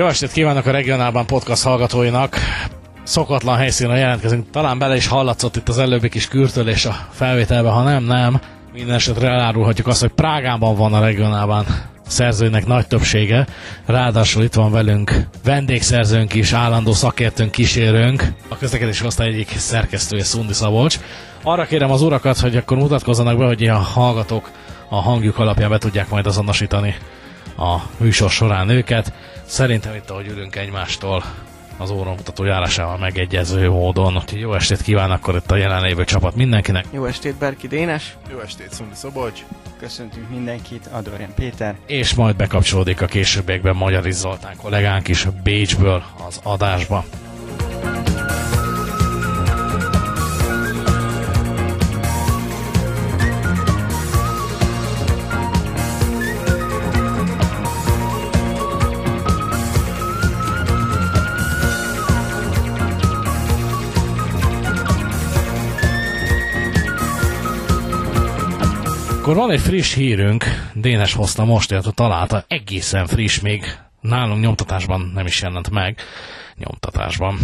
Jó estét kívánok a regionálban podcast hallgatóinak. Szokatlan helyszínen jelentkezünk. Talán bele is hallatszott itt az előbbi kis kürtölés a felvételbe, ha nem, nem. Minden esetre elárulhatjuk azt, hogy Prágában van a regionálban szerzőnek nagy többsége. Ráadásul itt van velünk vendégszerzőnk is, állandó szakértőnk, kísérőnk, a közlekedési osztály egyik szerkesztője, Szundi Szabolcs. Arra kérem az urakat, hogy akkor mutatkozzanak be, hogy a hallgatók a hangjuk alapján be tudják majd azonosítani a műsor során őket. Szerintem itt, ahogy ülünk egymástól, az óramutató járásával megegyező módon. Úgyhogy jó estét kíván akkor itt a jelenlévő csapat mindenkinek. Jó estét, Berki Dénes. Jó estét, Szundi Szobocs. Köszöntünk mindenkit, Adorján Péter. És majd bekapcsolódik a későbbiekben Magyar Zoltán kollégánk is Bécsből az adásba. Akkor van egy friss hírünk, Dénes hozta most, illetve találta, egészen friss, még nálunk nyomtatásban nem is jelent meg, nyomtatásban.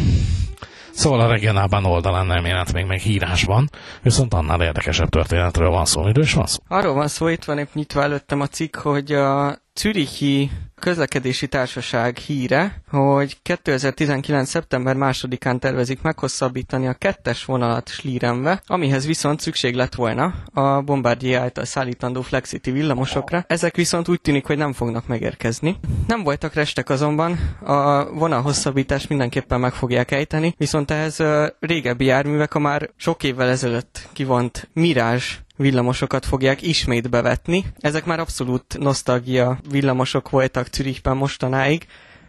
Szóval a regionálban oldalán nem jelent még meg hírásban, viszont annál érdekesebb történetről van szó. Miről is van szó? Arról van szó, itt van épp nyitva előttem a cikk, hogy a Zürichi közlekedési társaság híre, hogy 2019. szeptember másodikán tervezik meghosszabbítani a kettes vonalat Slírenve, amihez viszont szükség lett volna a Bombardier által szállítandó Flexity villamosokra. Ezek viszont úgy tűnik, hogy nem fognak megérkezni. Nem voltak restek azonban, a vonal hosszabbítást mindenképpen meg fogják ejteni, viszont ehhez régebbi járművek a már sok évvel ezelőtt kivont Mirage villamosokat fogják ismét bevetni. Ezek már abszolút nosztalgia villamosok voltak Zürichben mostanáig,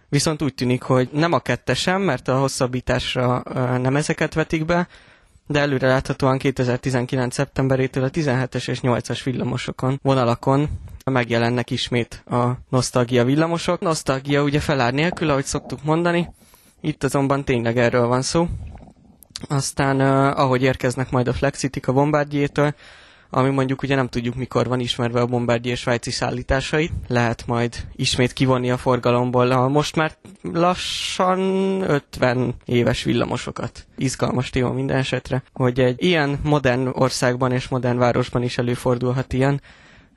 viszont úgy tűnik, hogy nem a kettesem, mert a hosszabbításra nem ezeket vetik be, de előre láthatóan 2019. szeptemberétől a 17-es és 8-as villamosokon, vonalakon megjelennek ismét a nosztalgia villamosok. Nosztalgia ugye felár nélkül, ahogy szoktuk mondani, itt azonban tényleg erről van szó. Aztán, ahogy érkeznek majd a Flexitik a Bombardiertől, ami mondjuk ugye nem tudjuk mikor van ismerve a Bombardier svájci szállításait. Lehet majd ismét kivonni a forgalomból a most már lassan 50 éves villamosokat. Izgalmas téma minden esetre, hogy egy ilyen modern országban és modern városban is előfordulhat ilyen,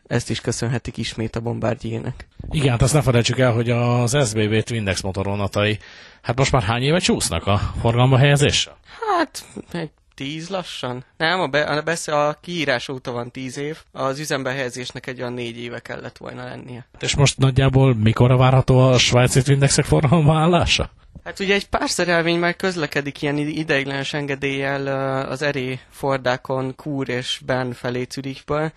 ezt is köszönhetik ismét a Bombardiernek. Igen, hát azt ne felejtsük el, hogy az SBB Twindex motorvonatai, hát most már hány éve csúsznak a forgalomba helyezéssel? Hát, egy tíz lassan? Nem, a, be, a, besze, a kiírás óta van tíz év. Az üzembe helyezésnek egy olyan négy éve kellett volna lennie. És most nagyjából mikor várható a svájci indexek forgalomba állása? Hát ugye egy pár szerelvény már közlekedik ilyen ideiglenes engedéllyel az eré Fordákon, Kúr és Ben felé Zürichből,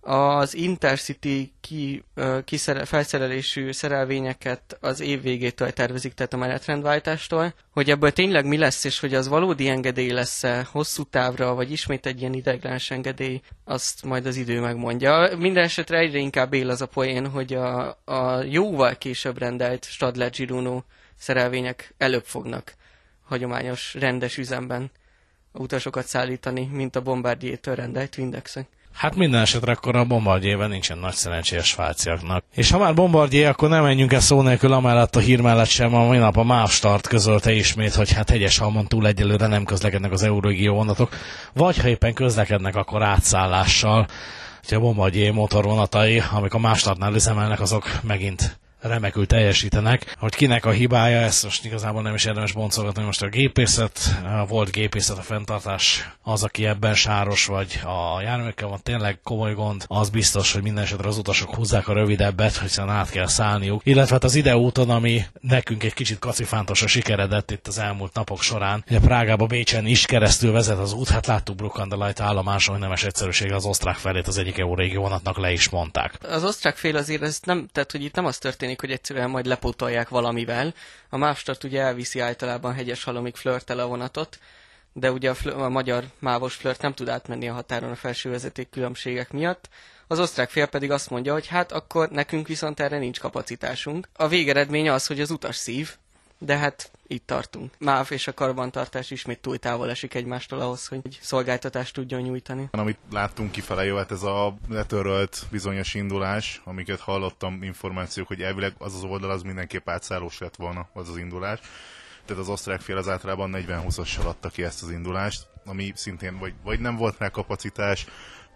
az Intercity ki, kiszere, felszerelésű szerelvényeket az év végétől tervezik, tehát a menetrendváltástól, hogy ebből tényleg mi lesz, és hogy az valódi engedély lesz-e hosszú távra, vagy ismét egy ilyen ideiglenes engedély, azt majd az idő megmondja. Minden esetre egyre inkább él az a poén, hogy a, a jóval később rendelt Stadler Giruno szerelvények előbb fognak hagyományos, rendes üzemben utasokat szállítani, mint a Bombardier-től rendelt Windexek. Hát minden esetre akkor a Bombardierben nincsen nagy szerencséje a svájciaknak. És ha már Bombardier, akkor nem menjünk el szó nélkül amellett a hír mellett sem. A mai nap a MÁV Start közölte ismét, hogy hát hegyes halmon túl egyelőre nem közlekednek az Eurorégió vonatok, vagy ha éppen közlekednek, akkor átszállással. Úgyhogy a Bombardier motorvonatai, amik a MÁV Startnál üzemelnek, azok megint remekül teljesítenek. Hogy kinek a hibája, ezt most igazából nem is érdemes boncolgatni, most a gépészet, volt gépészet a fenntartás, az, aki ebben sáros, vagy a járműkkel van tényleg komoly gond, az biztos, hogy minden esetre az utasok húzzák a rövidebbet, hiszen át kell szállniuk. Illetve hát az ideúton, ami nekünk egy kicsit kacifántos a sikeredett itt az elmúlt napok során. Ugye Prágába Bécsen is keresztül vezet az út, hát láttuk Bruckandalajt állomáson, hogy nemes egyszerűség az osztrák felét az egyik EU vonatnak le is mondták. Az osztrák fél azért ez nem, tehát hogy itt nem az történik, történik, hogy egyszerűen majd lepótolják valamivel. A Mávstart ugye elviszi általában hegyes halomig flörtel a vonatot, de ugye a, flör, a magyar mávos flört nem tud átmenni a határon a felső vezeték különbségek miatt. Az osztrák fél pedig azt mondja, hogy hát akkor nekünk viszont erre nincs kapacitásunk. A végeredmény az, hogy az utas szív, de hát itt tartunk. MÁV és a karbantartás ismét túl távol esik egymástól ahhoz, hogy szolgáltatást tudjon nyújtani. Amit láttunk kifele jöhet ez a letörölt bizonyos indulás, amiket hallottam információk, hogy elvileg az az oldal az mindenképp átszállós lett volna az az indulás. Tehát az osztrák fél az általában 40-20-assal adta ki ezt az indulást, ami szintén vagy, vagy nem volt rá kapacitás,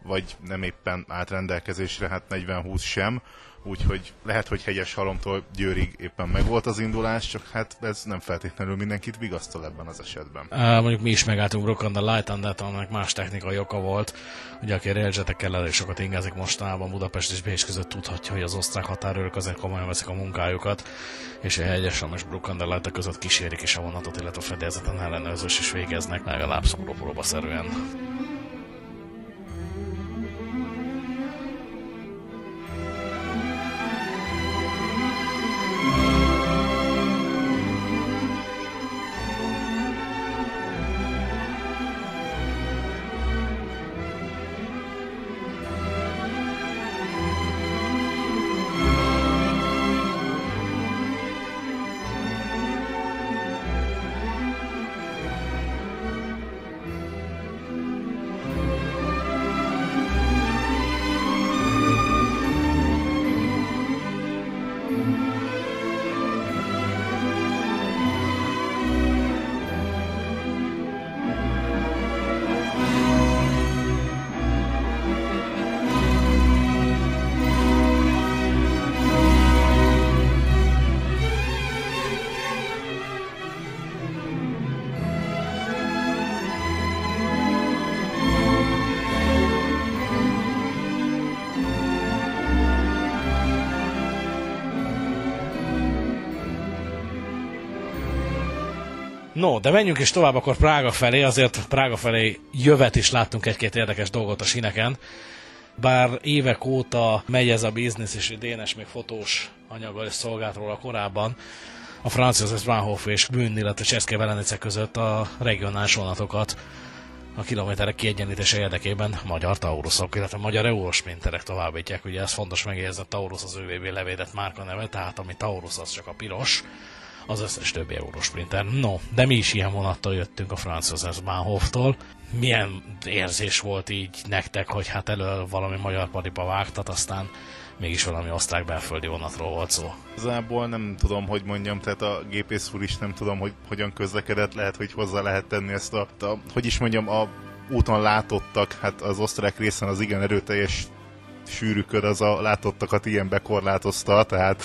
vagy nem éppen átrendelkezésre, hát 40-20 sem úgyhogy lehet, hogy hegyes halomtól Győrig éppen megvolt az indulás, csak hát ez nem feltétlenül mindenkit vigasztal ebben az esetben. Uh, mondjuk mi is megálltunk Rockon, de Light Under, aminek más technikai oka volt. Ugye aki railjetekkel elég sokat ingázik mostanában Budapest és Bécs között tudhatja, hogy az osztrák határőrök azért komolyan veszik a munkájukat, és a hegyes és Brook Light között kísérik is a vonatot, illetve a fedélzeten ellenőrzés is végeznek, legalább szomorú szerűen. No, de menjünk is tovább akkor Prága felé, azért Prága felé jövet is láttunk egy-két érdekes dolgot a sineken. Bár évek óta megy ez a biznisz, és Dénes még fotós anyaggal is szolgált róla korábban, a francia Bahnhof és Bünn, illetve Cseszke Velenice között a regionális vonatokat a kilométerek kiegyenlítése érdekében magyar Taurusok, illetve magyar Eurosprinterek továbbítják. Ugye ez fontos megjegyezni, a Taurus az ÖVB levédett márka neve, tehát ami Taurus az csak a piros, az összes többi Eurosprinter. No, de mi is ilyen vonattal jöttünk a Francis Bahnhoftól. Milyen érzés volt így nektek, hogy hát elő valami magyar padiba vágtat, aztán mégis valami osztrák belföldi vonatról volt szó. Igazából nem tudom, hogy mondjam, tehát a gépész úr is nem tudom, hogy hogyan közlekedett, lehet, hogy hozzá lehet tenni ezt a, a hogy is mondjam, a úton látottak, hát az osztrák részen az igen erőteljes sűrűköd az a látottakat ilyen bekorlátozta, tehát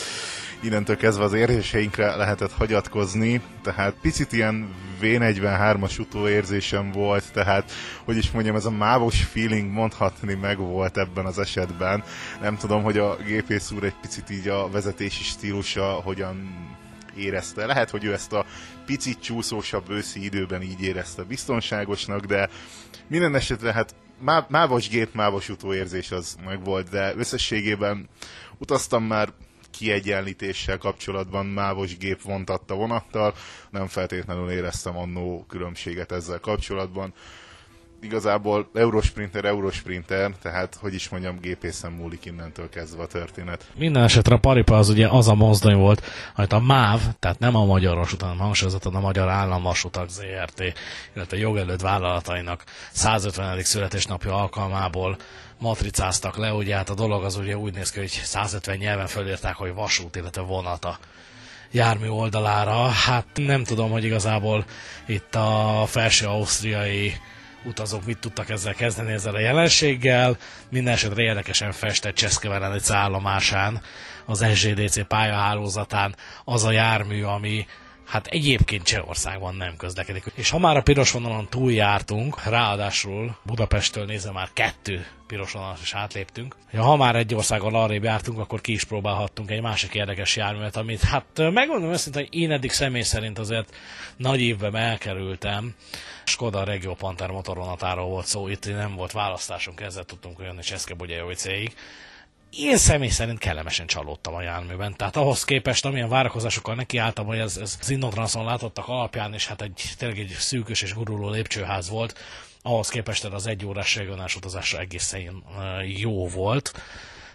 innentől kezdve az érzéseinkre lehetett hagyatkozni, tehát picit ilyen V43-as utóérzésem volt, tehát hogy is mondjam, ez a mávos feeling mondhatni meg volt ebben az esetben. Nem tudom, hogy a gépész úr egy picit így a vezetési stílusa hogyan érezte. Lehet, hogy ő ezt a picit csúszósabb őszi időben így érezte biztonságosnak, de minden esetre hát mávos gép, mávos utóérzés az meg volt, de összességében utaztam már kiegyenlítéssel kapcsolatban mávos gép vontatta vonattal, nem feltétlenül éreztem annó különbséget ezzel kapcsolatban. Igazából Eurosprinter, Eurosprinter, tehát hogy is mondjam, gépészen múlik innentől kezdve a történet. Minden esetre a paripa az ugye az a mozdony volt, amit a MÁV, tehát nem a Magyar Vasút, hanem hangsúlyozottan a Magyar Államvasutak ZRT, illetve jogelőtt vállalatainak 150. születésnapja alkalmából matricáztak le, ugye hát a dolog az ugye úgy néz ki, hogy 150 nyelven fölírták, hogy vasút, illetve vonata jármű oldalára. Hát nem tudom, hogy igazából itt a felső ausztriai utazók mit tudtak ezzel kezdeni ezzel a jelenséggel. Minden esetre érdekesen festett Cseszkevelenec állomásán, az SGDC pályahálózatán az a jármű, ami hát egyébként Csehországban nem közlekedik. És ha már a piros vonalon túljártunk, ráadásul Budapesttől nézve már kettő piros vonalat is átléptünk. Ja, ha már egy országon arrébb jártunk, akkor ki is próbálhattunk egy másik érdekes járművet, amit hát megmondom őszintén, hogy én eddig személy szerint azért nagy évben elkerültem. Skoda Regio Panther motorvonatáról volt szó, itt nem volt választásunk, ezzel tudtunk jönni Cseszke Bugyajoviceig én személy szerint kellemesen csalódtam a járműben. Tehát ahhoz képest, amilyen várakozásokkal nekiálltam, hogy ez, ez az Innotranszon látottak alapján, és hát egy, tényleg egy szűkös és guruló lépcsőház volt, ahhoz képest az egy órás regionális utazásra egészen jó volt.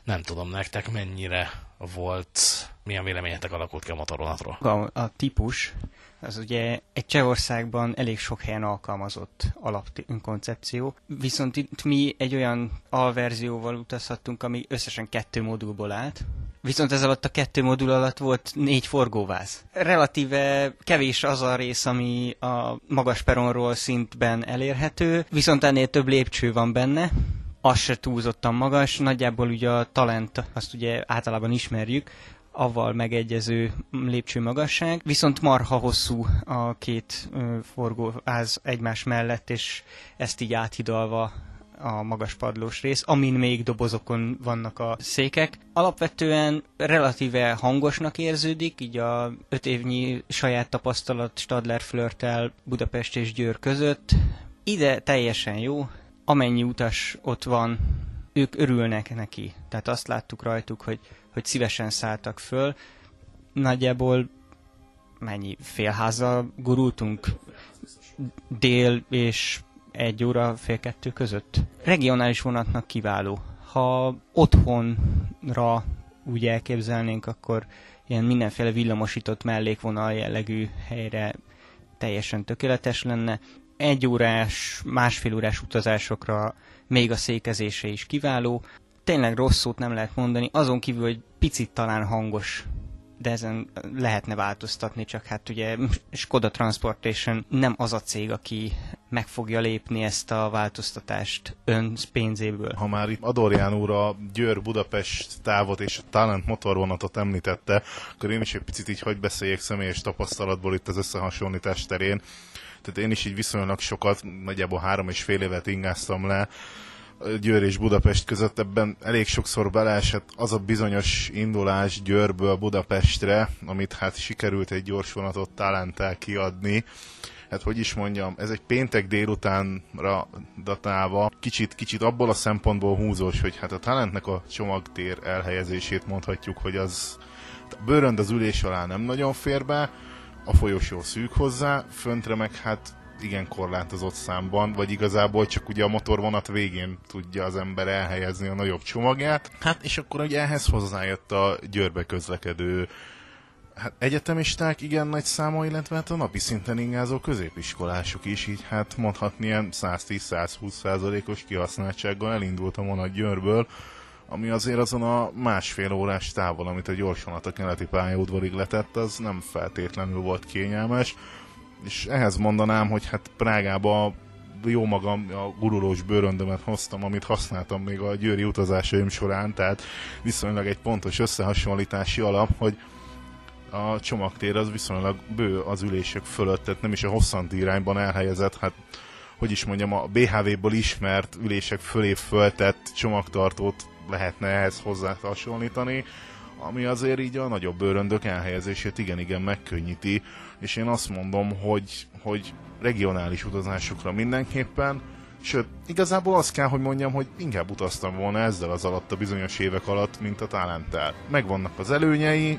Nem tudom nektek mennyire volt, milyen véleményetek alakult ki a motorvonatról. A, a típus, az ugye egy Csehországban elég sok helyen alkalmazott alapkoncepció, viszont itt mi egy olyan alverzióval utazhattunk, ami összesen kettő modulból állt, Viszont ez alatt a kettő modul alatt volt négy forgóváz. Relatíve kevés az a rész, ami a magas peronról szintben elérhető, viszont ennél több lépcső van benne, az se túlzottan magas, nagyjából ugye a talent, azt ugye általában ismerjük, avval megegyező lépcső magasság, viszont marha hosszú a két forgóház egymás mellett, és ezt így áthidalva a magas padlós rész, amin még dobozokon vannak a székek. Alapvetően relatíve hangosnak érződik, így a öt évnyi saját tapasztalat Stadler flörtel Budapest és Győr között. Ide teljesen jó, amennyi utas ott van, ők örülnek neki. Tehát azt láttuk rajtuk, hogy, hogy szívesen szálltak föl. Nagyjából mennyi félházzal gurultunk dél és egy óra, fél kettő között. Regionális vonatnak kiváló. Ha otthonra úgy elképzelnénk, akkor ilyen mindenféle villamosított mellékvonal jellegű helyre teljesen tökéletes lenne. Egy órás, másfél órás utazásokra még a székezése is kiváló. Tényleg rossz szót nem lehet mondani, azon kívül, hogy picit talán hangos de ezen lehetne változtatni, csak hát ugye Skoda Transportation nem az a cég, aki meg fogja lépni ezt a változtatást ön pénzéből. Ha már itt Adorján úr a Győr-Budapest távot és a Talent motorvonatot említette, akkor én is egy picit így hagy beszéljek személyes tapasztalatból itt az összehasonlítás terén. Tehát én is így viszonylag sokat, nagyjából három és fél évet ingáztam le, Győr és Budapest között ebben elég sokszor beleesett az a bizonyos indulás Győrből Budapestre, amit hát sikerült egy gyors vonatot talentál kiadni. Hát hogy is mondjam, ez egy péntek délutánra datálva kicsit, kicsit abból a szempontból húzós, hogy hát a talentnek a csomagtér elhelyezését mondhatjuk, hogy az a bőrönd az ülés alá nem nagyon fér be, a folyosó szűk hozzá, föntre meg hát igen korlátozott számban, vagy igazából csak ugye a motorvonat végén tudja az ember elhelyezni a nagyobb csomagját. Hát és akkor ugye ehhez hozzájött a győrbe közlekedő hát egyetemisták igen nagy száma, illetve hát a napi szinten ingázó középiskolások is, így hát mondhatni ilyen 110-120 százalékos kihasználtsággal elindult a vonat Győrből, ami azért azon a másfél órás távol, amit a gyorsonat a keleti pályaudvarig letett, az nem feltétlenül volt kényelmes. És ehhez mondanám, hogy hát Prágába jó magam a gurulós bőröndömet hoztam, amit használtam még a győri utazásaim során, tehát viszonylag egy pontos összehasonlítási alap, hogy a csomagtér az viszonylag bő az ülések fölött, tehát nem is a hosszanti irányban elhelyezett, hát hogy is mondjam, a BHV-ból ismert ülések fölé föltett csomagtartót lehetne ehhez hozzá hasonlítani, ami azért így a nagyobb bőröndök elhelyezését igen-igen megkönnyíti, és én azt mondom, hogy, hogy regionális utazásokra mindenképpen, sőt, igazából azt kell, hogy mondjam, hogy inkább utaztam volna ezzel az alatt a bizonyos évek alatt, mint a talenttel. Megvannak az előnyei,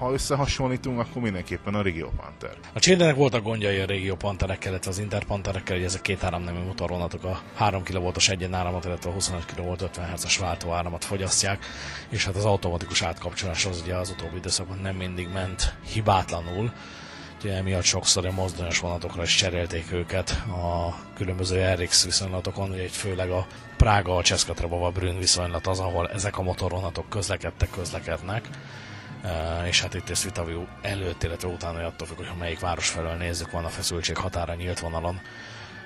ha összehasonlítunk, akkor mindenképpen a Regio Panther. A Csédenek voltak gondjai a Regio Pantherekkel, illetve az Interpanterekkel, hogy ezek két áramnemű motorvonatok a 3 kV-os egyen áramot, illetve a 25 kV 50 Hz-es váltóáramot fogyasztják, és hát az automatikus átkapcsolás az ugye az utóbbi időszakban nem mindig ment hibátlanul, Ugye emiatt sokszor a mozdonyos vonatokra is cserélték őket a különböző RX viszonylatokon, ugye főleg a Prága, a Cseszkatrabova Brünn viszonylat az, ahol ezek a motorvonatok közlekedtek, közlekednek. És hát itt ezt Vitaviu előtt, illetve utána attól függ, hogy ha melyik város felől nézzük, van a feszültség határa nyílt vonalon,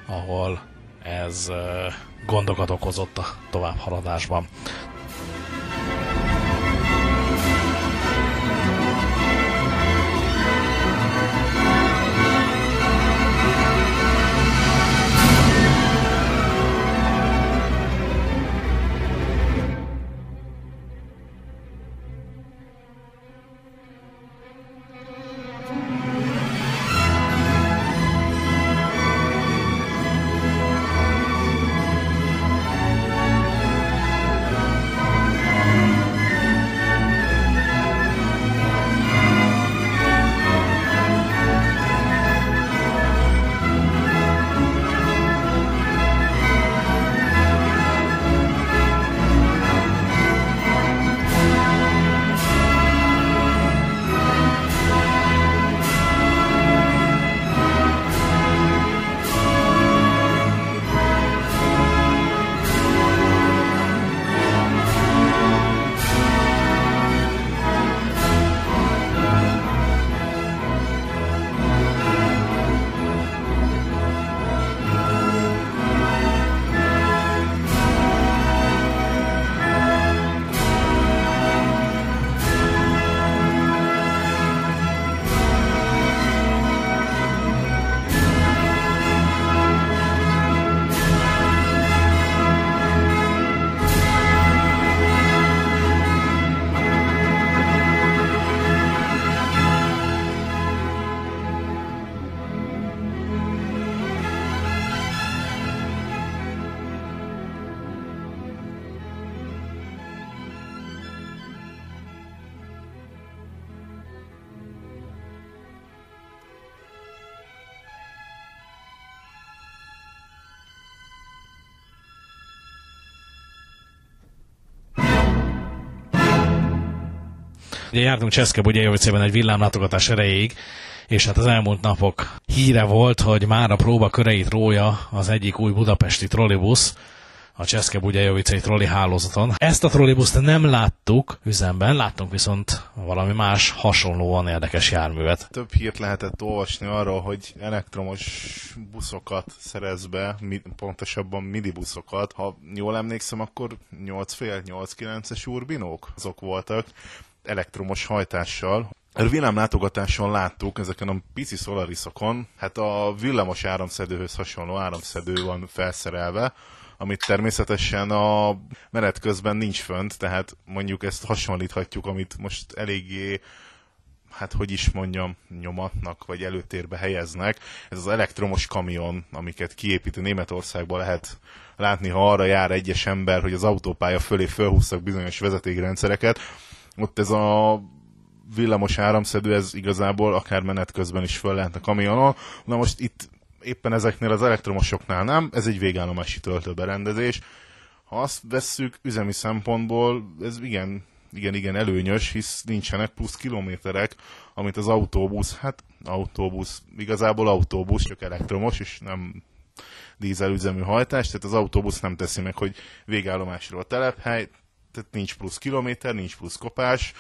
ahol ez gondokat okozott a továbbhaladásban. Ugye jártunk Cseszke Bugyajovicében egy villámlátogatás erejéig, és hát az elmúlt napok híre volt, hogy már a próba köreit rója az egyik új budapesti trollibusz, a Cseszke Bugyajovicei trolli hálózaton. Ezt a trollibuszt nem láttuk üzemben, láttunk viszont valami más hasonlóan érdekes járművet. Több hírt lehetett olvasni arról, hogy elektromos buszokat szerez be, pontosabban midibuszokat. Ha jól emlékszem, akkor 8 fél, 8-9-es urbinók azok voltak elektromos hajtással. A villámlátogatáson láttuk ezeken a pici Solarisokon, hát a villamos áramszedőhöz hasonló áramszedő van felszerelve, amit természetesen a menet közben nincs fönt, tehát mondjuk ezt hasonlíthatjuk, amit most eléggé hát hogy is mondjam, nyomatnak, vagy előtérbe helyeznek. Ez az elektromos kamion, amiket kiépítő Németországban lehet látni, ha arra jár egyes ember, hogy az autópálya fölé felhúztak bizonyos vezetékrendszereket. Ott ez a villamos áramszedő, ez igazából akár menet közben is föl lehet a kamionon. Na most itt éppen ezeknél az elektromosoknál nem, ez egy végállomási töltőberendezés. Ha azt vesszük üzemi szempontból, ez igen, igen, igen előnyös, hisz nincsenek plusz kilométerek, amit az autóbusz, hát autóbusz, igazából autóbusz, csak elektromos, és nem dízelüzemű hajtás, tehát az autóbusz nem teszi meg, hogy végállomásról a telephely, tehát nincs plusz kilométer, nincs plusz kopás,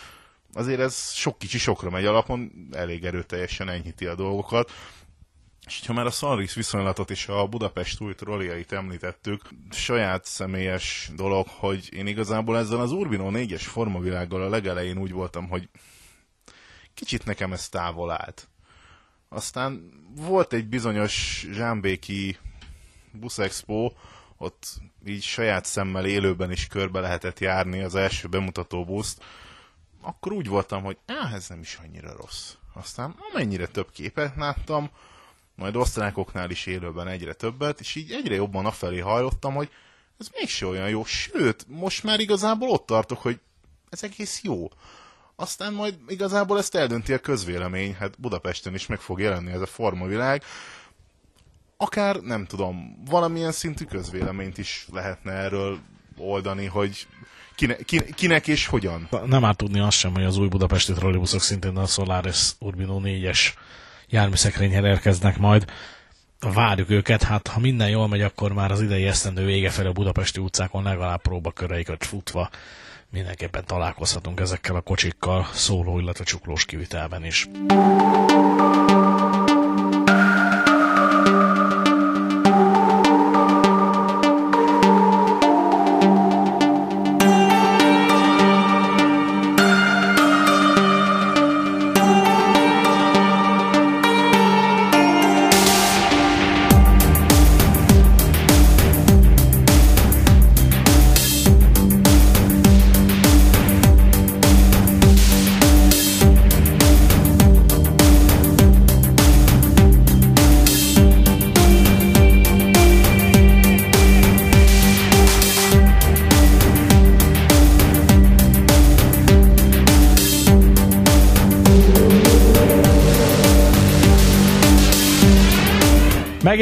azért ez sok kicsi sokra megy alapon, elég erőteljesen enyhíti a dolgokat. És ha már a Sunrise viszonylatot és a Budapest új trolliait említettük, saját személyes dolog, hogy én igazából ezzel az Urbino 4-es formavilággal a legelején úgy voltam, hogy kicsit nekem ez távol állt. Aztán volt egy bizonyos zsámbéki buszexpo, ott így saját szemmel élőben is körbe lehetett járni az első bemutató buszt, akkor úgy voltam, hogy áh, ez nem is annyira rossz. Aztán amennyire több képet láttam, majd osztrákoknál is élőben egyre többet, és így egyre jobban afelé hajlottam, hogy ez mégse olyan jó, sőt, most már igazából ott tartok, hogy ez egész jó. Aztán majd igazából ezt eldönti a közvélemény, hát Budapesten is meg fog jelenni ez a formavilág, akár, nem tudom, valamilyen szintű közvéleményt is lehetne erről oldani, hogy kine, kine, kinek és hogyan. Nem árt tudni azt sem, hogy az új budapesti trollibuszok szintén a Solaris Urbino 4-es járműszekrényhez érkeznek majd. Várjuk őket, hát ha minden jól megy, akkor már az idei esztendő vége felé a budapesti utcákon legalább próbaköreiket futva mindenképpen találkozhatunk ezekkel a kocsikkal szóló, illetve csuklós kivitelben is.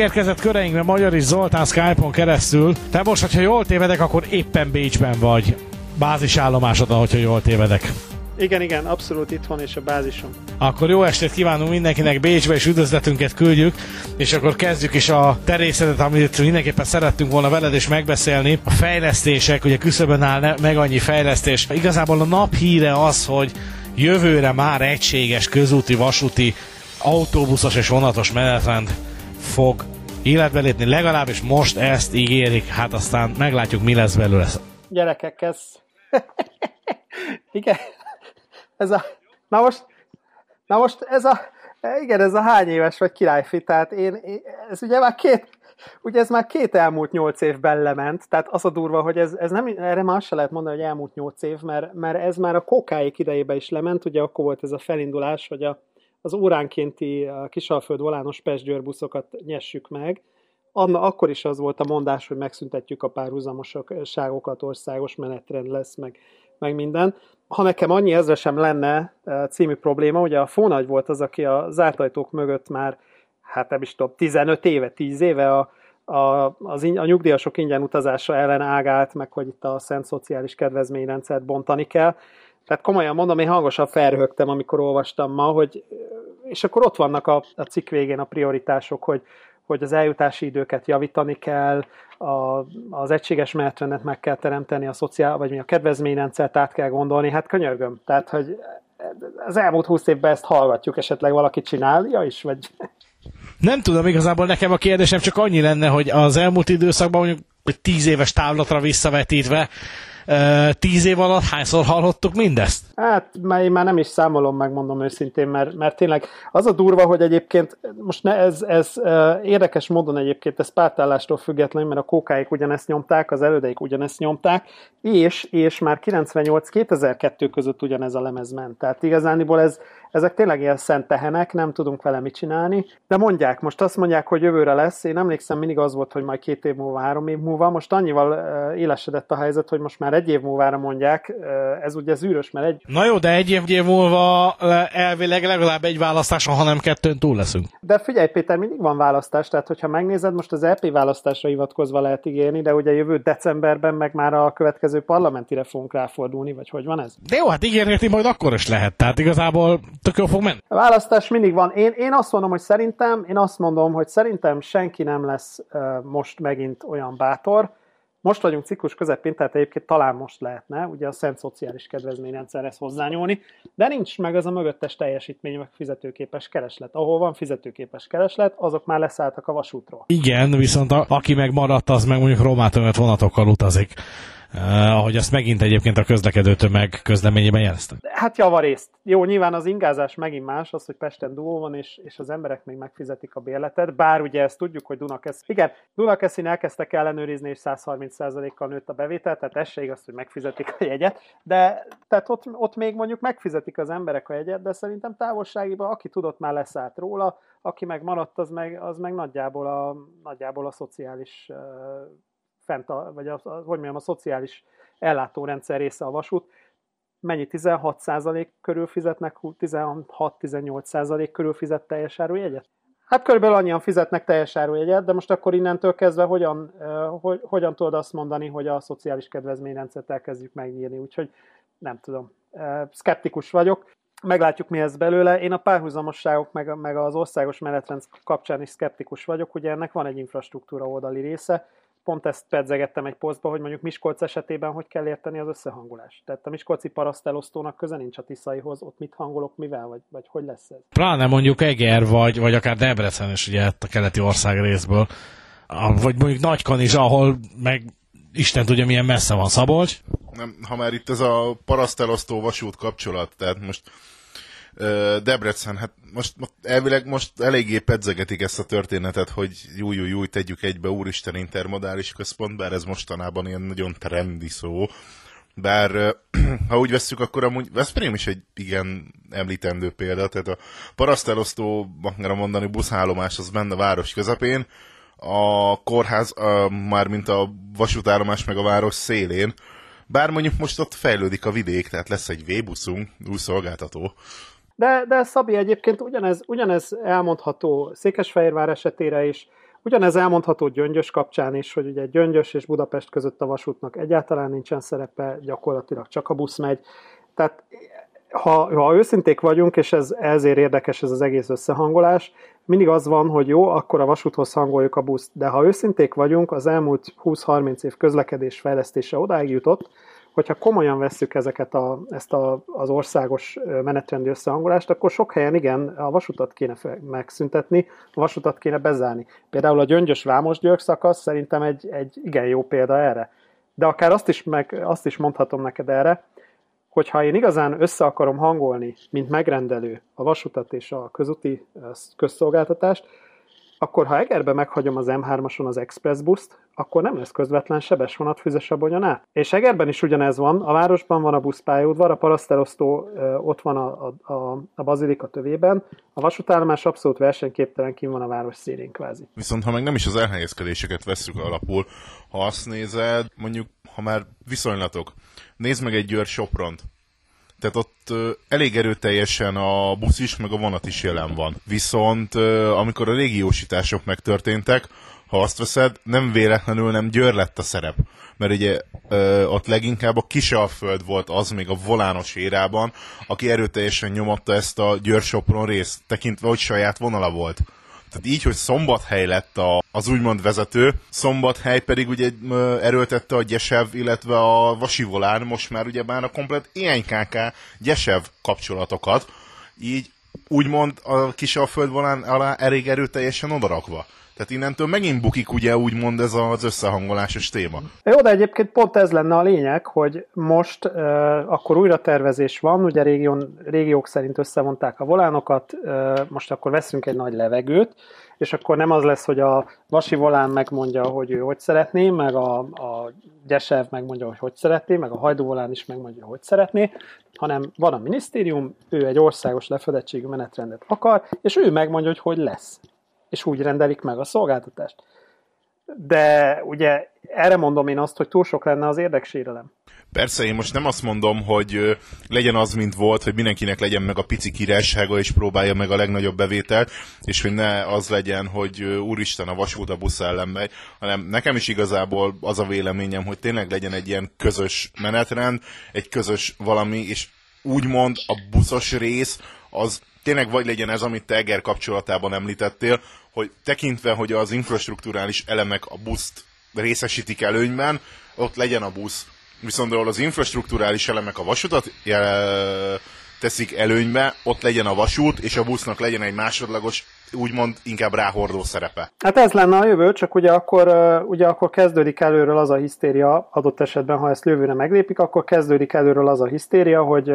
Megérkezett köreinkbe Magyar is Zoltán Skype-on keresztül. Te most, hogyha jól tévedek, akkor éppen Bécsben vagy. Bázisállomásodon, hogyha jól tévedek. Igen, igen, abszolút itt van és a bázisom. Akkor jó estét kívánunk mindenkinek Bécsbe, és üdvözletünket küldjük, és akkor kezdjük is a terészetet, amit mindenképpen szerettünk volna veled is megbeszélni. A fejlesztések, ugye küszöbön áll meg annyi fejlesztés. Igazából a nap híre az, hogy jövőre már egységes közúti, vasúti, autóbuszos és vonatos menetrend fog életbe lépni, legalábbis most ezt ígérik, hát aztán meglátjuk, mi lesz belőle. Gyerekek, ez... igen, ez a... Na most, na most ez a... Igen, ez a hány éves vagy királyfi, tehát én, én ez ugye már két, ugye ez már két elmúlt nyolc évben lement, tehát az a durva, hogy ez, ez nem, erre már se lehet mondani, hogy elmúlt nyolc év, mert, mert ez már a kokáik idejében is lement, ugye akkor volt ez a felindulás, hogy a, az óránkénti Kisalföld volános Pest buszokat nyessük meg. Anna, akkor is az volt a mondás, hogy megszüntetjük a párhuzamoságokat, országos menetrend lesz, meg, meg minden. Ha nekem annyi ezre sem lenne című probléma, ugye a Fónagy volt az, aki a zárt ajtók mögött már, hát nem is tudom, 15 éve, 10 éve a, a, az, a nyugdíjasok ingyen utazása ellen ágált, meg hogy itt a szent szociális kedvezményrendszert bontani kell Tehát komolyan mondom, én hangosan felröhögtem, amikor olvastam ma, hogy és akkor ott vannak a, a cikk végén a prioritások, hogy, hogy az eljutási időket javítani kell, a, az egységes menetrendet meg kell teremteni, a szociál, vagy mi a kedvezményrendszert át kell gondolni, hát könyörgöm. Tehát, hogy az elmúlt húsz évben ezt hallgatjuk, esetleg valaki csinálja is, vagy... Nem tudom, igazából nekem a kérdésem csak annyi lenne, hogy az elmúlt időszakban mondjuk tíz éves távlatra visszavetítve tíz év alatt hányszor hallottuk mindezt? Hát már én már nem is számolom, megmondom őszintén, mert, mert tényleg az a durva, hogy egyébként most ne, ez, ez érdekes módon egyébként ez pártállástól független, mert a kókáik ugyanezt nyomták, az elődeik ugyanezt nyomták, és, és már 98-2002 között ugyanez a lemez ment. Tehát igazániból ez, ezek tényleg ilyen szent tehenek, nem tudunk vele mit csinálni, de mondják, most azt mondják, hogy jövőre lesz, én emlékszem, mindig az volt, hogy majd két év múlva, három év múlva, most annyival élesedett a helyzet, hogy most már egy év múlvára mondják, ez ugye zűrös, mert egy... Na jó, de egy év, év múlva elvileg legalább egy választáson, hanem kettőn túl leszünk. De figyelj Péter, mindig van választás, tehát hogyha megnézed, most az EP választásra hivatkozva lehet ígérni, de ugye jövő decemberben meg már a következő parlamentire fogunk ráfordulni, vagy hogy van ez? De jó, hát ígérni majd akkor is lehet, tehát igazából tök jól fog menni. A választás mindig van. Én, én azt mondom, hogy szerintem, én azt mondom, hogy szerintem senki nem lesz uh, most megint olyan bátor. Most vagyunk ciklus közepén, tehát egyébként talán most lehetne, ugye a szent szociális kedvezményrendszerhez hozzányúlni, de nincs meg az a mögöttes teljesítmény, meg fizetőképes kereslet. Ahol van fizetőképes kereslet, azok már leszálltak a vasútról. Igen, viszont a, aki meg maradt, az meg mondjuk romát vonatokkal utazik. Uh, ahogy azt megint egyébként a közlekedő tömeg közleményében jeleztek. Hát javarészt. Jó, nyilván az ingázás megint más, az, hogy Pesten duó van, és, és az emberek még megfizetik a bérletet, bár ugye ezt tudjuk, hogy Dunakesz... Igen, Dunakeszin elkezdtek ellenőrizni, és 130%-kal nőtt a bevétel, tehát ez se hogy megfizetik a jegyet, de tehát ott, ott még mondjuk megfizetik az emberek a jegyet, de szerintem távolságiban, aki tudott, már leszállt róla, aki meg maradt, az meg, az meg nagyjából, a, nagyjából a szociális uh, fent a, vagy a, a, hogy mondjam, a szociális ellátórendszer része a vasút, mennyi 16% körül fizetnek, 16-18% körül fizet teljes árujegyet? Hát körülbelül annyian fizetnek teljes árujegyet, de most akkor innentől kezdve hogyan, hogy, hogyan tudod azt mondani, hogy a szociális kedvezményrendszert elkezdjük megnyírni, úgyhogy nem tudom. Skeptikus vagyok. Meglátjuk, mi ez belőle. Én a párhuzamosságok meg, meg az országos menetrend kapcsán is skeptikus vagyok. Ugye ennek van egy infrastruktúra oldali része, pont ezt pedzegettem egy posztba, hogy mondjuk Miskolc esetében hogy kell érteni az összehangolást. Tehát a Miskolci parasztelosztónak köze nincs a Tiszaihoz, ott mit hangolok, mivel, vagy, vagy hogy lesz ez? Pláne mondjuk Eger, vagy, vagy akár Debrecen is ugye a keleti ország részből, vagy mondjuk Nagykanizsa, ahol meg Isten tudja, milyen messze van Szabolcs. Nem, ha már itt ez a parasztelosztó vasút kapcsolat, tehát most Debrecen, hát most, elvileg most eléggé pedzegetik ezt a történetet, hogy jó, jó, jó, tegyük egybe úristen intermodális központ, bár ez mostanában ilyen nagyon trendi szó. Bár ha úgy vesszük, akkor amúgy Veszprém is egy igen említendő példa, tehát a parasztelosztó, akár mondani buszállomás az benne a város közepén, a kórház, a, már mint a vasútállomás meg a város szélén, bár mondjuk most ott fejlődik a vidék, tehát lesz egy V-buszunk, új szolgáltató, de, de Szabi egyébként ugyanez, ugyanez elmondható Székesfehérvár esetére is, ugyanez elmondható Gyöngyös kapcsán is, hogy ugye Gyöngyös és Budapest között a vasútnak egyáltalán nincsen szerepe, gyakorlatilag csak a busz megy. Tehát ha, ha őszinték vagyunk, és ez ezért érdekes ez az egész összehangolás, mindig az van, hogy jó, akkor a vasúthoz hangoljuk a buszt, de ha őszinték vagyunk, az elmúlt 20-30 év közlekedés fejlesztése odáig jutott, hogyha komolyan vesszük ezeket a, ezt a, az országos menetrendi összehangolást, akkor sok helyen igen, a vasutat kéne megszüntetni, a vasutat kéne bezárni. Például a Gyöngyös Vámos György szakasz szerintem egy, egy igen jó példa erre. De akár azt is, meg, azt is mondhatom neked erre, hogyha én igazán össze akarom hangolni, mint megrendelő a vasutat és a közúti közszolgáltatást, akkor ha Egerbe meghagyom az M3-ason az Express buszt, akkor nem lesz közvetlen sebes vonat Füzesabonyon át. És Egerben is ugyanez van, a városban van a buszpályaudvar, a parasztelosztó ott van a, a, a, a bazilika tövében, a vasútállomás abszolút versenyképtelen kim van a város szélén kvázi. Viszont ha meg nem is az elhelyezkedéseket vesszük alapul, ha azt nézed, mondjuk, ha már viszonylatok, nézd meg egy Győr Sopront. Tehát ott elég erőteljesen a busz is, meg a vonat is jelen van. Viszont amikor a régiósítások megtörténtek, ha azt veszed, nem véletlenül nem Győr lett a szerep. Mert ugye ö, ott leginkább a Kisalföld volt az még a volános érában, aki erőteljesen nyomotta ezt a Győr-Sopron részt, tekintve, hogy saját vonala volt. Tehát így, hogy Szombathely lett a, az úgymond vezető, Szombathely pedig ugye erőltette a Gyesev, illetve a Vasivolán, most már ugye már a komplet INKK Gyesev kapcsolatokat, így úgymond a Kisalföldvolán alá elég erőteljesen odarakva. Tehát innentől megint bukik ugye úgymond ez az összehangolásos téma. Jó, de egyébként pont ez lenne a lényeg, hogy most uh, akkor újra tervezés van, ugye régión, régiók szerint összevonták a volánokat, uh, most akkor veszünk egy nagy levegőt, és akkor nem az lesz, hogy a Vasi volán megmondja, hogy ő hogy szeretné, meg a, a Gyesev megmondja, hogy hogy szeretné, meg a Hajdú volán is megmondja, hogy szeretné, hanem van a minisztérium, ő egy országos lefedettségű menetrendet akar, és ő megmondja, hogy hogy lesz és úgy rendelik meg a szolgáltatást. De ugye erre mondom én azt, hogy túl sok lenne az érdeksérelem. Persze, én most nem azt mondom, hogy legyen az, mint volt, hogy mindenkinek legyen meg a pici királysága, és próbálja meg a legnagyobb bevételt, és hogy ne az legyen, hogy úristen a vasút a busz ellen megy, hanem nekem is igazából az a véleményem, hogy tényleg legyen egy ilyen közös menetrend, egy közös valami, és úgymond a buszos rész az tényleg vagy legyen ez, amit te Eger kapcsolatában említettél, hogy tekintve, hogy az infrastruktúrális elemek a buszt részesítik előnyben, ott legyen a busz. Viszont ahol az infrastruktúrális elemek a vasutat jel- teszik előnybe, ott legyen a vasút, és a busznak legyen egy másodlagos, úgymond inkább ráhordó szerepe. Hát ez lenne a jövő, csak ugye akkor, ugye akkor kezdődik előről az a hisztéria, adott esetben, ha ezt jövőre meglépik, akkor kezdődik előről az a hisztéria, hogy,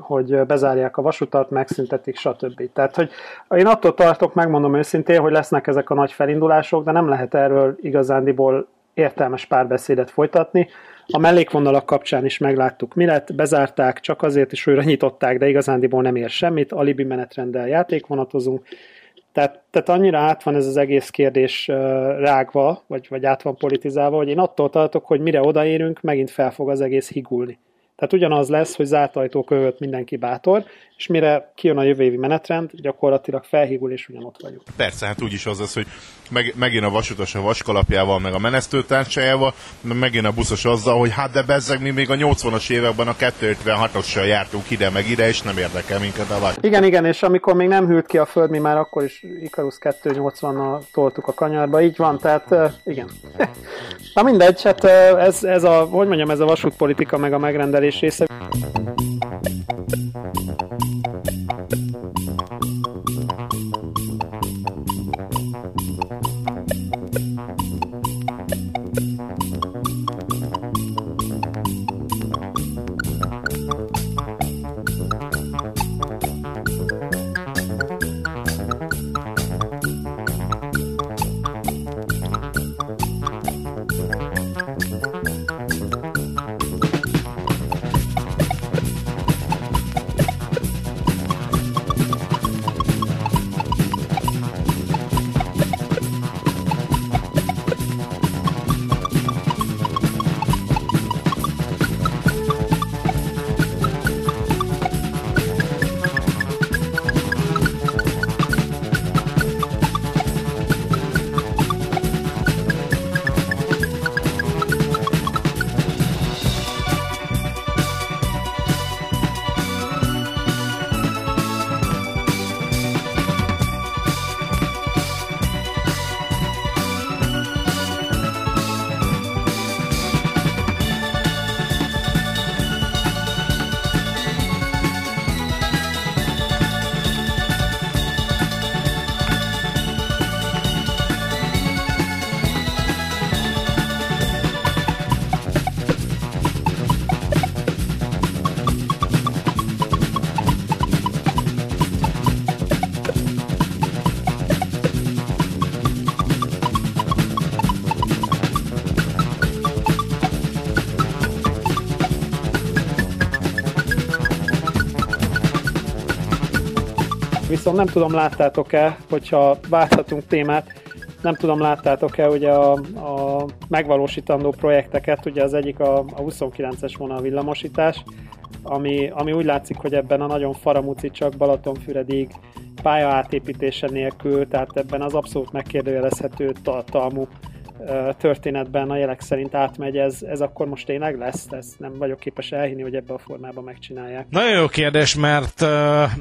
hogy bezárják a vasutat, megszüntetik, stb. Tehát, hogy én attól tartok, megmondom őszintén, hogy lesznek ezek a nagy felindulások, de nem lehet erről igazándiból értelmes párbeszédet folytatni. A mellékvonalak kapcsán is megláttuk, mi lett, bezárták, csak azért is újra nyitották, de igazándiból nem ér semmit, alibi menetrenddel játékvonatozunk. Tehát, tehát annyira át van ez az egész kérdés rágva, vagy, vagy át van politizálva, hogy én attól tartok, hogy mire odaérünk, megint fel fog az egész higulni. Tehát ugyanaz lesz, hogy zárt ajtók mindenki bátor, és mire kijön a jövő évi menetrend, gyakorlatilag felhígul, és ugyanott vagyunk. Persze, hát úgyis az lesz, hogy meg, megint a vasutas a vaskalapjával, meg a menesztőtársájával, meg megint a buszos azzal, hogy hát de bezzeg, mi még a 80-as években a 256-ossal jártunk ide, meg ide, és nem érdekel minket a vas. Igen, igen, és amikor még nem hűlt ki a föld, mi már akkor is Icarus 280-nal toltuk a kanyarba, így van, tehát igen. Na mindegy, hát ez, ez a, hogy mondjam, ez a vasútpolitika meg a megrendelés része. Viszont nem tudom, láttátok-e, hogyha válthatunk témát, nem tudom, láttátok-e ugye a, a megvalósítandó projekteket, ugye az egyik a, a 29-es vonal villamosítás, ami, ami úgy látszik, hogy ebben a nagyon faramuci csak Balatonfüredig pálya átépítése nélkül, tehát ebben az abszolút megkérdőjelezhető tartalmú történetben a jelek szerint átmegy, ez, ez akkor most tényleg lesz? Ezt nem vagyok képes elhinni, hogy ebbe a formában megcsinálják. Nagyon jó kérdés, mert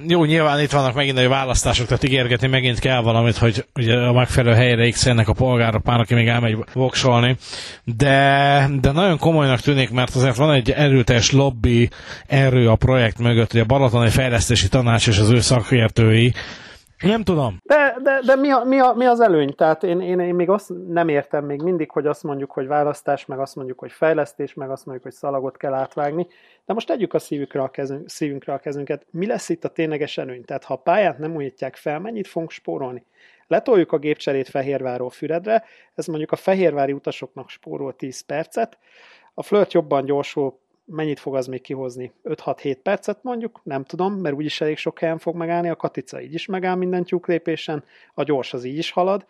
jó, nyilván itt vannak megint a választások, tehát ígérgetni megint kell valamit, hogy ugye a megfelelő helyre x a polgárok, pár, aki még elmegy voksolni, de, de nagyon komolynak tűnik, mert azért van egy erőteljes lobby erő a projekt mögött, hogy a Balatoni Fejlesztési Tanács és az ő szakértői nem tudom. De, de, de mi, a, mi, a, mi az előny? Tehát én, én, én még azt nem értem még mindig, hogy azt mondjuk, hogy választás, meg azt mondjuk, hogy fejlesztés, meg azt mondjuk, hogy szalagot kell átvágni. De most tegyük a szívükre a, kezünk, szívünkre a kezünket. Mi lesz itt a tényleges előny? Tehát ha a pályát nem újítják fel, mennyit fogunk spórolni? Letoljuk a gépcserét Fehérvárról Füredre, ez mondjuk a fehérvári utasoknak spórol 10 percet, a flört jobban gyorsul mennyit fog az még kihozni? 5-6-7 percet mondjuk? Nem tudom, mert úgyis elég sok helyen fog megállni, a katica így is megáll minden tyúklépésen, a gyors az így is halad.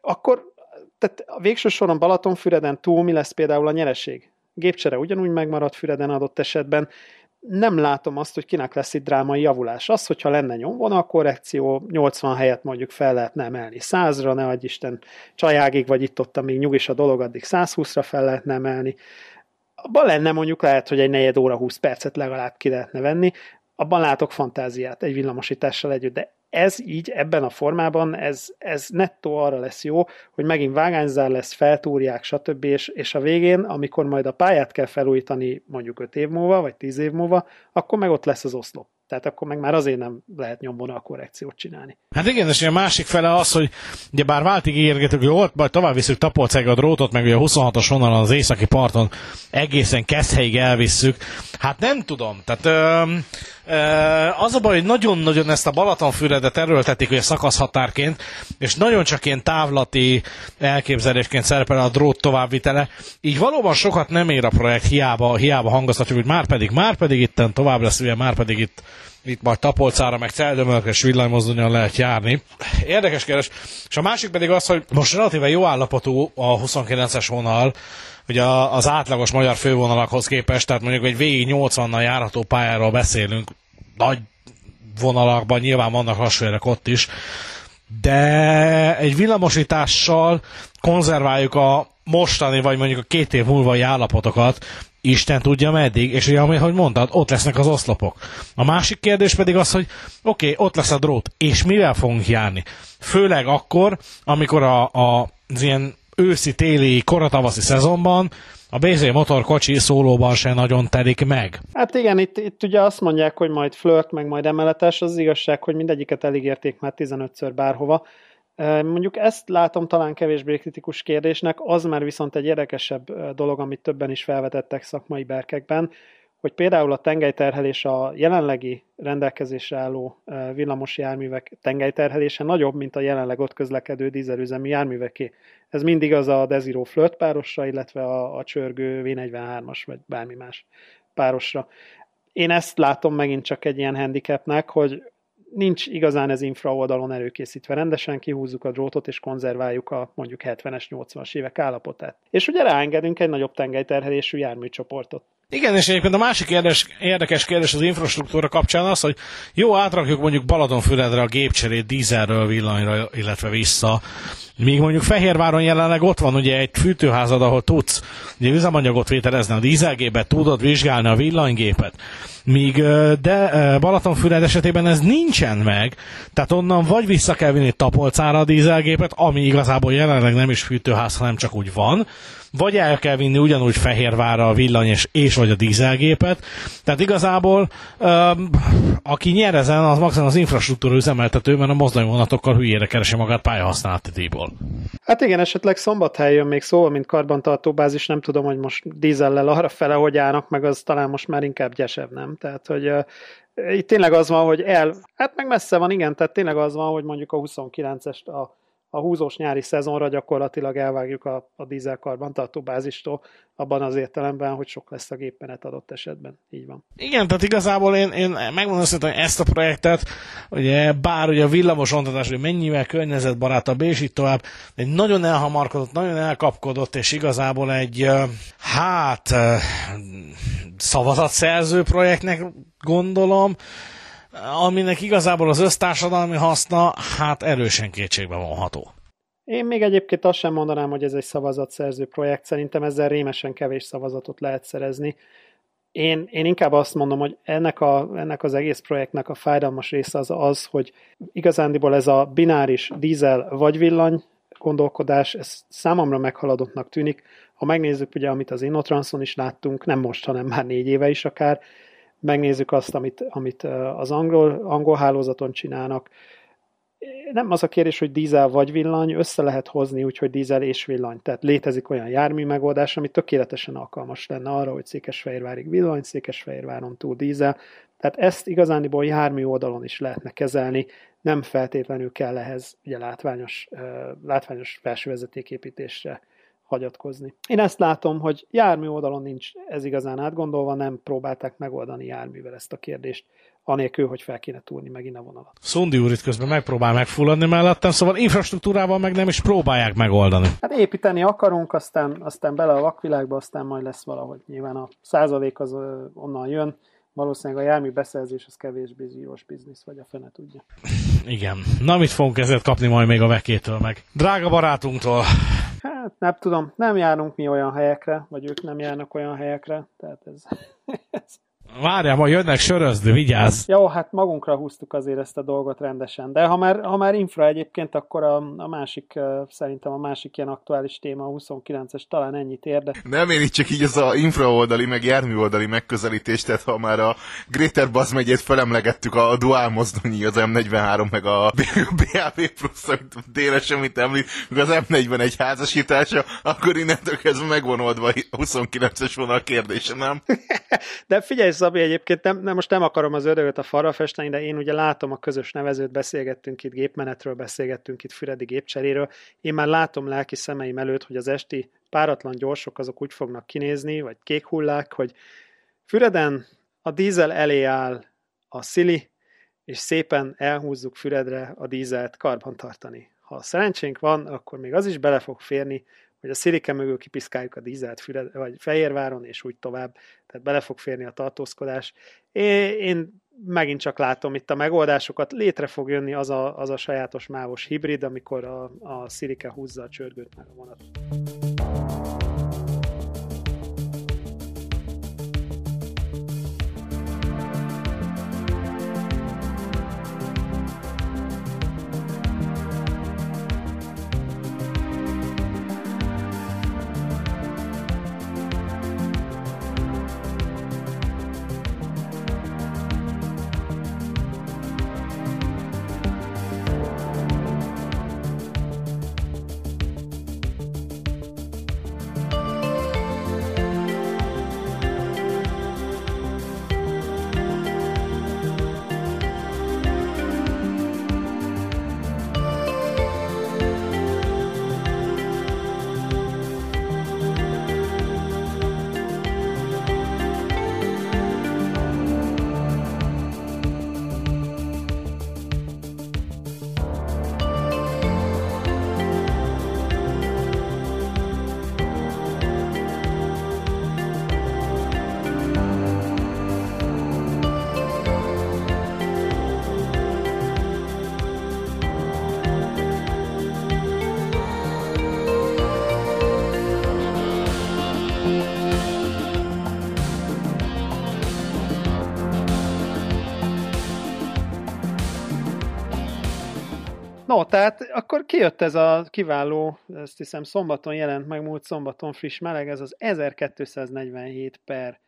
Akkor tehát a végső soron Balatonfüreden túl mi lesz például a nyereség? Gépcsere ugyanúgy megmaradt Füreden adott esetben, nem látom azt, hogy kinek lesz itt drámai javulás. Az, hogyha lenne nyomvonal korrekció, 80 helyet mondjuk fel lehetne emelni 100-ra, ne adj Isten csajágig, vagy itt ott, amíg nyugis a dolog, addig 120-ra fel lehetne emelni abban lenne mondjuk lehet, hogy egy negyed óra 20 percet legalább ki lehetne venni, abban látok fantáziát egy villamosítással együtt, de ez így ebben a formában, ez, ez nettó arra lesz jó, hogy megint vágányzár lesz, feltúrják, stb. És, és a végén, amikor majd a pályát kell felújítani mondjuk 5 év múlva, vagy 10 év múlva, akkor meg ott lesz az oszlop. Tehát akkor meg már azért nem lehet nyomvonal korrekciót csinálni. Hát igen, és a másik fele az, hogy ugye bár váltig ígérgetük, hogy ott majd tovább visszük Tapolceg a drótot, meg ugye a 26-os vonalon az északi parton egészen Keszhelyig elvisszük. Hát nem tudom. Tehát ö, ö, az a baj, hogy nagyon-nagyon ezt a Balatonfüredet erőltetik a szakaszhatárként, és nagyon csak ilyen távlati elképzelésként szerepel a drót továbbvitele. Így valóban sokat nem ér a projekt, hiába, hiába hangoztatjuk, hogy már pedig, már pedig itt tovább lesz, ugye már pedig itt itt majd Tapolcára, meg Celdömölkös villanymozdonyon lehet járni. Érdekes kérdés. És a másik pedig az, hogy most relatíve jó állapotú a 29-es vonal, ugye az átlagos magyar fővonalakhoz képest, tehát mondjuk egy végig 80-nal járható pályáról beszélünk, nagy vonalakban nyilván vannak hasonlók ott is, de egy villamosítással konzerváljuk a mostani, vagy mondjuk a két év múlva állapotokat, Isten tudja meddig, és ugye, ahogy mondtad, ott lesznek az oszlopok. A másik kérdés pedig az, hogy oké, okay, ott lesz a drót, és mivel fogunk járni? Főleg akkor, amikor a, a, az ilyen őszi-téli, koratavaszi szezonban a BZ motorkocsi szólóban se nagyon telik meg. Hát igen, itt, itt ugye azt mondják, hogy majd flirt, meg majd emeletes, az igazság, hogy mindegyiket eligérték már 15-ször bárhova, Mondjuk ezt látom talán kevésbé kritikus kérdésnek, az már viszont egy érdekesebb dolog, amit többen is felvetettek szakmai berkekben, hogy például a tengelyterhelés a jelenlegi rendelkezésre álló villamos járművek tengelyterhelése nagyobb, mint a jelenleg ott közlekedő dízelüzemű járműveké. Ez mindig az a Desiro Flirt párosra, illetve a, a csörgő V43-as, vagy bármi más párosra. Én ezt látom megint csak egy ilyen handicapnek, hogy nincs igazán ez infra oldalon előkészítve. Rendesen kihúzzuk a drótot és konzerváljuk a mondjuk 70-es, 80-as évek állapotát. És ugye ráengedünk egy nagyobb tengelyterhelésű járműcsoportot. Igen, és egyébként a másik érdekes, érdekes kérdés az infrastruktúra kapcsán az, hogy jó, átrakjuk mondjuk Balatonfüredre a gépcserét dízelről villanyra, illetve vissza, míg mondjuk Fehérváron jelenleg ott van ugye egy fűtőházad, ahol tudsz ugye üzemanyagot vételezni a dízelgépet, tudod vizsgálni a villanygépet. Míg de Balatonfüred esetében ez nincsen meg, tehát onnan vagy vissza kell vinni Tapolcára a dízelgépet, ami igazából jelenleg nem is fűtőház, hanem csak úgy van, vagy el kell vinni ugyanúgy Fehérvára a villany és, és vagy a dízelgépet. Tehát igazából um, aki nyer ezen, az maximum az infrastruktúra üzemeltető, mert a mozdonyvonatokkal hülyére keresi magát pályahasználati díjból. Hát igen, esetleg szombathely jön még szóval, mint karbantartó bázis, nem tudom, hogy most dízellel arra fele, hogy állnak, meg az talán most már inkább gyesebb, nem? Tehát, hogy itt tényleg az van, hogy el, hát meg messze van, igen, tehát tényleg az van, hogy mondjuk a 29-est a a húzós nyári szezonra gyakorlatilag elvágjuk a, a dízelkarbantartó bázistól, abban az értelemben, hogy sok lesz a gépmenet adott esetben. Így van. Igen, tehát igazából én, én megmondom hogy ezt a projektet, ugye, bár ugye a villamos ontatás, hogy mennyivel környezetbarátabb, és így tovább, egy nagyon elhamarkodott, nagyon elkapkodott, és igazából egy, hát szavazatszerző projektnek gondolom, aminek igazából az össztársadalmi haszna hát erősen kétségbe vonható. Én még egyébként azt sem mondanám, hogy ez egy szavazatszerző projekt. Szerintem ezzel rémesen kevés szavazatot lehet szerezni. Én, én inkább azt mondom, hogy ennek, a, ennek az egész projektnek a fájdalmas része az az, hogy igazándiból ez a bináris dízel vagy villany gondolkodás, ez számomra meghaladottnak tűnik. Ha megnézzük ugye, amit az Innotranson is láttunk, nem most, hanem már négy éve is akár, megnézzük azt, amit, amit az angol, angol hálózaton csinálnak, nem az a kérdés, hogy dízel vagy villany, össze lehet hozni úgyhogy dízel és villany. Tehát létezik olyan jármű megoldás, ami tökéletesen alkalmas lenne arra, hogy Székesfehérvárig villany, Székesfehérváron túl dízel. Tehát ezt igazániból jármű oldalon is lehetne kezelni, nem feltétlenül kell ehhez ugye látványos, látványos felsővezetéképítésre hagyatkozni. Én ezt látom, hogy jármű oldalon nincs ez igazán átgondolva, nem próbálták megoldani járművel ezt a kérdést anélkül, hogy fel kéne túlni megint a vonalat. Szundi úr itt közben megpróbál megfulladni mellettem, szóval infrastruktúrával meg nem is próbálják megoldani. Hát építeni akarunk, aztán, aztán bele a vakvilágba, aztán majd lesz valahogy. Nyilván a százalék az onnan jön, valószínűleg a jármű beszerzés az kevésbé zsíros biznisz, vagy a fene tudja. Igen. Na, mit fogunk ezért kapni majd még a vekétől meg? Drága barátunktól. Hát nem tudom, nem járunk mi olyan helyekre, vagy ők nem járnak olyan helyekre, tehát ez, ez Várjál, majd jönnek sörözni, vigyázz! Jó, hát magunkra húztuk azért ezt a dolgot rendesen, de ha már, ha már infra egyébként, akkor a, a másik, szerintem a másik ilyen aktuális téma, a 29-es, talán ennyit érde. Nem én itt csak így az a infra oldali, meg jármű oldali megközelítés, tehát ha már a Greater Buzz megyét felemlegettük a dual mozdonyi, az M43, meg a BAB plusz, amit délre semmit említ, meg az M41 házasítása, akkor innentől kezdve megvonódva a 29-es vonal kérdése, nem? de figyelj, Szabi, egyébként nem, nem, most nem akarom az ördögöt a falra festeni, de én ugye látom a közös nevezőt, beszélgettünk itt gépmenetről, beszélgettünk itt Füredi gépcseréről. Én már látom lelki szemeim előtt, hogy az esti páratlan gyorsok azok úgy fognak kinézni, vagy kék hullák, hogy Füreden a dízel elé áll a szili, és szépen elhúzzuk Füredre a dízelt karban tartani. Ha szerencsénk van, akkor még az is bele fog férni, hogy a szilike mögül kipiszkáljuk a dízelt Füred, vagy Fehérváron, és úgy tovább, tehát bele fog férni a tartózkodás. Én, én megint csak látom itt a megoldásokat, létre fog jönni az a, az a sajátos mávos hibrid, amikor a, a szilike húzza a csörgőt meg a vonat. No, tehát akkor kijött ez a kiváló, ezt hiszem szombaton jelent meg, múlt szombaton friss meleg, ez az 1247 per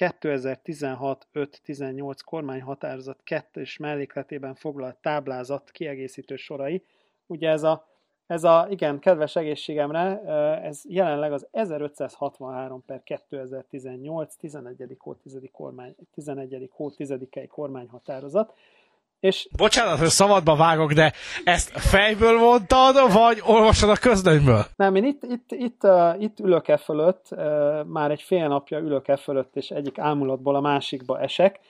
2016-5-18 kormányhatározat kettős mellékletében foglalt táblázat kiegészítő sorai. Ugye ez a, ez a, igen, kedves egészségemre, ez jelenleg az 1563 per 2018 11. hó 10. kormány, 11. hó 10. kormányhatározat. És... Bocsánat, hogy szabadba vágok, de ezt fejből mondtad, vagy olvasod a közlönyből? Nem, én itt, itt, itt, uh, itt ülök e fölött, uh, már egy fél napja ülök e fölött, és egyik ámulatból a másikba esek.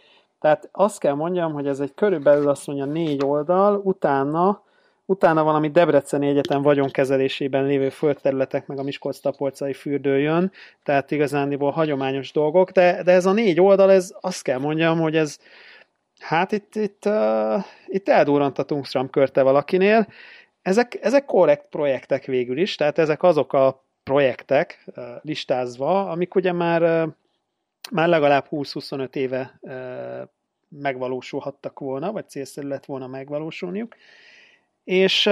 Tehát azt kell mondjam, hogy ez egy körülbelül azt mondja négy oldal, utána utána valami Debreceni Egyetem vagyonkezelésében lévő földterületek, meg a Miskolc-Tapolcai fürdő jön, tehát igazándiból hagyományos dolgok, de, de ez a négy oldal, ez azt kell mondjam, hogy ez, hát itt, itt, uh, itt eldurrant a Tungstram körte valakinél. Ezek, ezek korrekt projektek végül is, tehát ezek azok a projektek uh, listázva, amik ugye már, uh, már legalább 20-25 éve uh, megvalósulhattak volna, vagy célszerű lett volna megvalósulniuk. És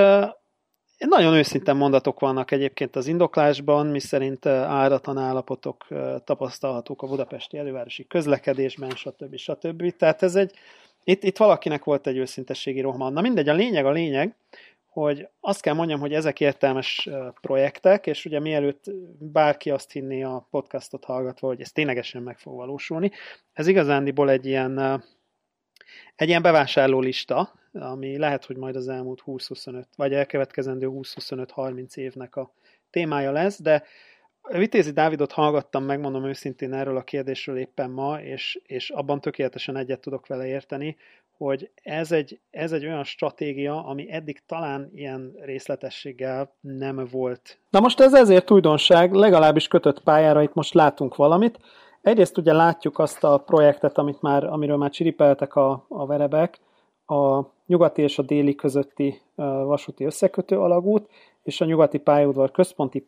nagyon őszintén mondatok vannak egyébként az indoklásban, miszerint áratlan állapotok tapasztalhatók a budapesti elővárosi közlekedésben, stb. stb. Tehát ez egy, itt, itt valakinek volt egy őszintességi rohman. Na mindegy, a lényeg a lényeg, hogy azt kell mondjam, hogy ezek értelmes projektek, és ugye mielőtt bárki azt hinné a podcastot hallgatva, hogy ez ténylegesen meg fog valósulni, ez igazándiból egy ilyen egy ilyen bevásárló lista, ami lehet, hogy majd az elmúlt 20-25, vagy elkövetkezendő 20-25-30 évnek a témája lesz, de Vitézi Dávidot hallgattam, megmondom őszintén erről a kérdésről éppen ma, és, és abban tökéletesen egyet tudok vele érteni, hogy ez egy, ez egy olyan stratégia, ami eddig talán ilyen részletességgel nem volt. Na most ez ezért újdonság, legalábbis kötött pályára itt most látunk valamit. Egyrészt ugye látjuk azt a projektet, amit már, amiről már csiripeltek a, a verebek, a nyugati és a déli közötti vasúti összekötő alagút, és a nyugati pályaudvar központi,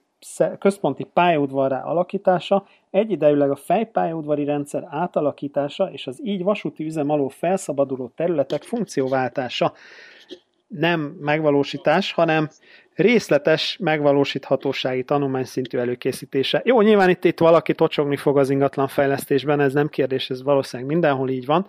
központi pályaudvarrá alakítása, egyidejűleg a fejpályaudvari rendszer átalakítása és az így vasúti üzem alól felszabaduló területek funkcióváltása nem megvalósítás, hanem részletes megvalósíthatósági tanulmány szintű előkészítése. Jó, nyilván itt, itt valaki tocsogni fog az ingatlan fejlesztésben, ez nem kérdés, ez valószínűleg mindenhol így van,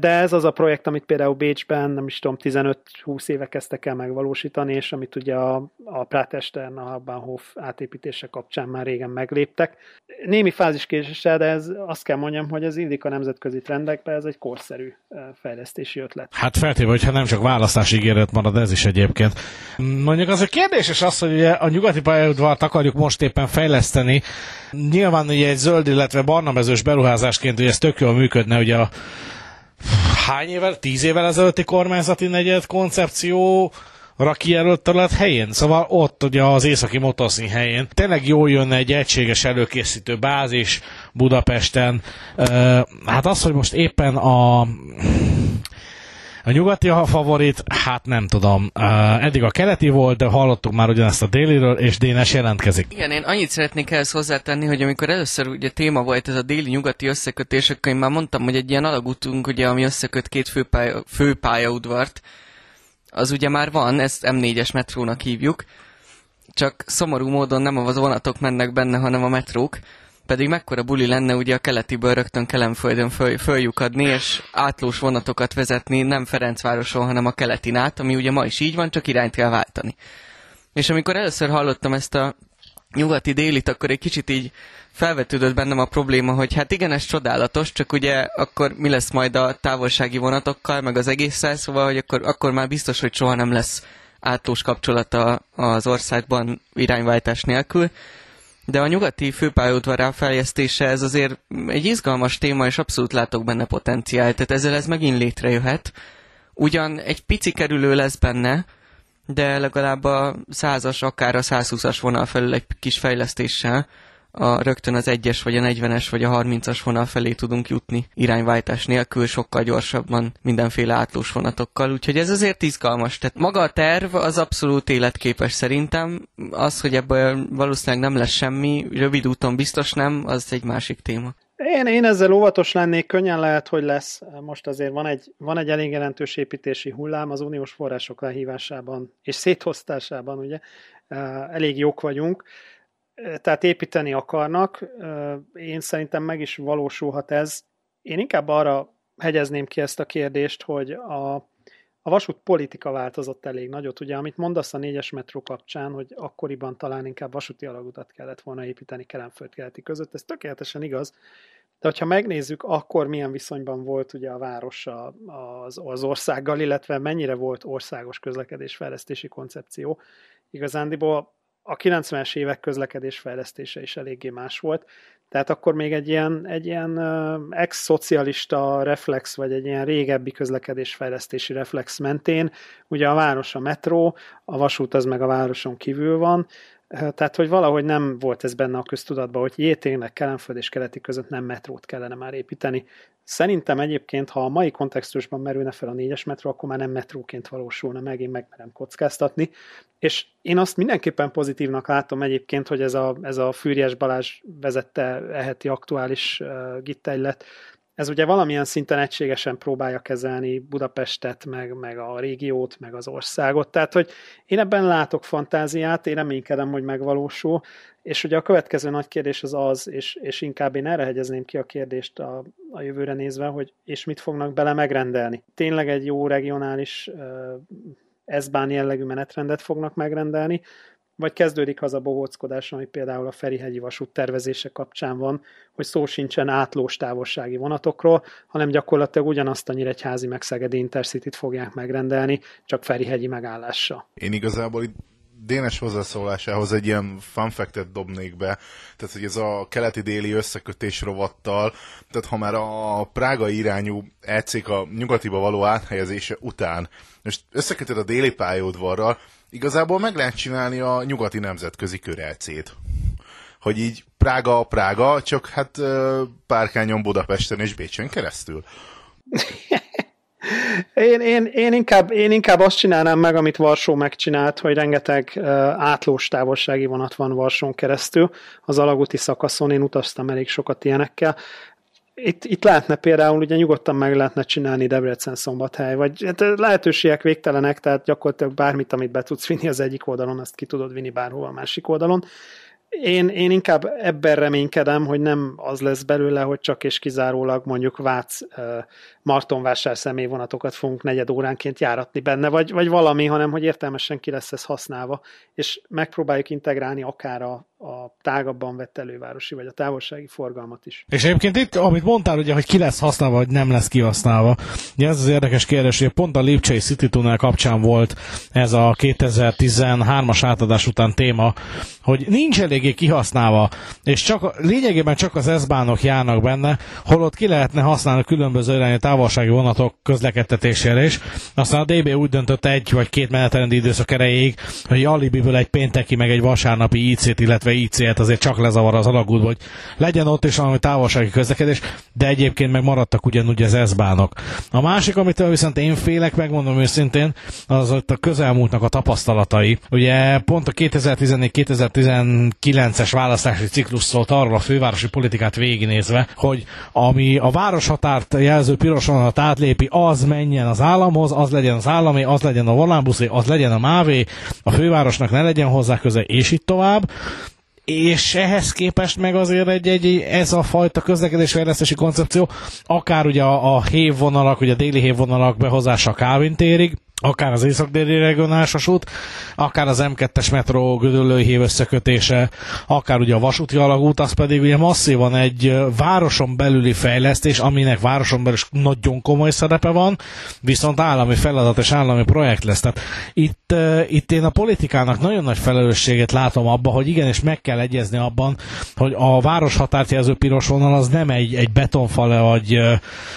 de ez az a projekt, amit például Bécsben, nem is tudom, 15-20 éve kezdtek el megvalósítani, és amit ugye a, a Pratestern, a Habenhof átépítése kapcsán már régen megléptek. Némi fáziskéséssel, de ez azt kell mondjam, hogy ez illik a nemzetközi trendekbe, ez egy korszerű fejlesztési ötlet. Hát feltéve, hogyha nem csak választási ígéret marad ez is egyébként. Mondjuk az a kérdéses az, hogy ugye a nyugati pályaudvart akarjuk most éppen fejleszteni. Nyilván ugye egy zöld, illetve barna mezős beruházásként ugye ez tök jól működne, ugye a hány évvel, tíz évvel ezelőtti kormányzati negyed koncepció kijelölt terület helyén. Szóval ott ugye az északi motoszín helyén tényleg jól jönne egy egységes előkészítő bázis Budapesten. Hát az, hogy most éppen a a nyugati a favorit, hát nem tudom. Eddig a keleti volt, de hallottuk már ugyanezt a déliről, és Dénes jelentkezik. Igen, én annyit szeretnék ehhez hozzátenni, hogy amikor először ugye téma volt ez a déli-nyugati összekötés, akkor én már mondtam, hogy egy ilyen alagútunk, ugye, ami összeköt két főpálya, főpályaudvart, az ugye már van, ezt M4-es metrónak hívjuk, csak szomorú módon nem a vonatok mennek benne, hanem a metrók, pedig mekkora buli lenne ugye a keletiből rögtön Kelemföldön föl, följukadni, és átlós vonatokat vezetni nem Ferencvároson, hanem a keletin át, ami ugye ma is így van, csak irányt kell váltani. És amikor először hallottam ezt a nyugati délit, akkor egy kicsit így felvetődött bennem a probléma, hogy hát igen, ez csodálatos, csak ugye akkor mi lesz majd a távolsági vonatokkal, meg az egésszel, szóval, hogy akkor, akkor már biztos, hogy soha nem lesz átlós kapcsolata az országban irányváltás nélkül. De a nyugati főpályaudvar fejlesztése ez azért egy izgalmas téma, és abszolút látok benne potenciált, tehát ezzel ez megint létrejöhet. Ugyan egy pici kerülő lesz benne, de legalább a százas, akár a 120-as vonal felül egy kis fejlesztéssel a, rögtön az 1-es, vagy a 40-es, vagy a 30-as vonal felé tudunk jutni irányváltás nélkül, sokkal gyorsabban mindenféle átlós vonatokkal, úgyhogy ez azért izgalmas. Tehát maga a terv az abszolút életképes szerintem. Az, hogy ebből valószínűleg nem lesz semmi, rövid úton biztos nem, az egy másik téma. Én, én ezzel óvatos lennék, könnyen lehet, hogy lesz. Most azért van egy, van egy elég jelentős építési hullám az uniós források lehívásában és széthosztásában, ugye elég jók vagyunk tehát építeni akarnak. Én szerintem meg is valósulhat ez. Én inkább arra hegyezném ki ezt a kérdést, hogy a, a vasút politika változott elég nagyot. Ugye, amit mondasz a négyes metró kapcsán, hogy akkoriban talán inkább vasúti alagutat kellett volna építeni Kelemföld keleti között, ez tökéletesen igaz. De hogyha megnézzük, akkor milyen viszonyban volt ugye a város az, az országgal, illetve mennyire volt országos közlekedésfejlesztési koncepció, igazándiból a 90-es évek közlekedés fejlesztése is eléggé más volt. Tehát akkor még egy ilyen, egy ilyen ex-szocialista reflex, vagy egy ilyen régebbi közlekedésfejlesztési reflex mentén, ugye a város a metró, a vasút az meg a városon kívül van, tehát, hogy valahogy nem volt ez benne a köztudatban, hogy jé, tényleg Kelenföld és Keleti között nem metrót kellene már építeni. Szerintem egyébként, ha a mai kontextusban merülne fel a négyes metró, akkor már nem metróként valósulna meg, én megmerem kockáztatni. És én azt mindenképpen pozitívnak látom egyébként, hogy ez a, ez a Fűrjes Balázs vezette eheti aktuális uh, gittegylet, ez ugye valamilyen szinten egységesen próbálja kezelni Budapestet, meg, meg a régiót, meg az országot. Tehát, hogy én ebben látok fantáziát, én reménykedem, hogy megvalósul, és ugye a következő nagy kérdés az az, és, és inkább én erre hegyezném ki a kérdést a, a jövőre nézve, hogy és mit fognak bele megrendelni. Tényleg egy jó regionális S-bán jellegű menetrendet fognak megrendelni, vagy kezdődik az a bohóckodás, ami például a Ferihegyi vasút tervezése kapcsán van, hogy szó sincsen átlós távolsági vonatokról, hanem gyakorlatilag ugyanazt a Nyíregyházi meg Szegedi Intercity-t fogják megrendelni, csak Ferihegyi megállással. Én igazából itt Dénes hozzászólásához egy ilyen funfactet dobnék be, tehát hogy ez a keleti-déli összekötés rovattal, tehát ha már a Prága irányú ECK a nyugatiba való áthelyezése után, most összekötöd a déli pályaudvarral, igazából meg lehet csinálni a nyugati nemzetközi körelcét. Hogy így Prága, Prága, csak hát párkányon Budapesten és Bécsen keresztül. Én, én, én, inkább, én inkább azt csinálnám meg, amit Varsó megcsinált, hogy rengeteg uh, átlós távolsági vonat van Varsón keresztül. Az alagúti szakaszon én utaztam elég sokat ilyenekkel itt, itt lehetne például, ugye nyugodtan meg lehetne csinálni Debrecen szombathely, vagy hát lehetőségek végtelenek, tehát gyakorlatilag bármit, amit be tudsz vinni az egyik oldalon, azt ki tudod vinni bárhova a másik oldalon. Én, én inkább ebben reménykedem, hogy nem az lesz belőle, hogy csak és kizárólag mondjuk Vác Martonvásár személyvonatokat fogunk negyed óránként járatni benne, vagy, vagy valami, hanem hogy értelmesen ki lesz ez használva, és megpróbáljuk integrálni akár a, a tágabban vett elővárosi, vagy a távolsági forgalmat is. És egyébként itt, amit mondtál, ugye, hogy ki lesz használva, vagy nem lesz kihasználva, ugye ez az érdekes kérdés, hogy pont a Lipcsei City Tunnel kapcsán volt ez a 2013-as átadás után téma, hogy nincs eléggé kihasználva, és csak, lényegében csak az s járnak benne, holott ki lehetne használni különböző irányú távolsági vonatok közlekedtetésére is. Aztán a DB úgy döntött egy vagy két menetrendi időszak erejéig, hogy alibiből egy pénteki meg egy vasárnapi IC-t, illetve IC-et azért csak lezavar az alagút, hogy legyen ott is valami távolsági közlekedés, de egyébként meg maradtak ugyanúgy az s A másik, amitől viszont én félek, megmondom őszintén, az ott a közelmúltnak a tapasztalatai. Ugye pont a 2014-2019-es választási ciklus szólt arról a fővárosi politikát végignézve, hogy ami a városhatárt jelző piros vonalat átlépi, az menjen az államhoz, az legyen az állami, az legyen a volánbuszé, az legyen a mávé, a fővárosnak ne legyen hozzá köze, és itt tovább. És ehhez képest meg azért egy, egy, ez a fajta közlekedésfejlesztési koncepció, akár ugye a, a hévvonalak, ugye a déli hévvonalak behozása Kávintérig, akár az észak-déli regionális vasút, akár az M2-es metró gödöllői összekötése, akár ugye a vasúti alagút, az pedig ugye masszívan egy városon belüli fejlesztés, aminek városon belül is nagyon komoly szerepe van, viszont állami feladat és állami projekt lesz. Tehát itt, itt én a politikának nagyon nagy felelősséget látom abban, hogy igenis meg kell egyezni abban, hogy a város határt jelző piros vonal az nem egy, egy betonfal vagy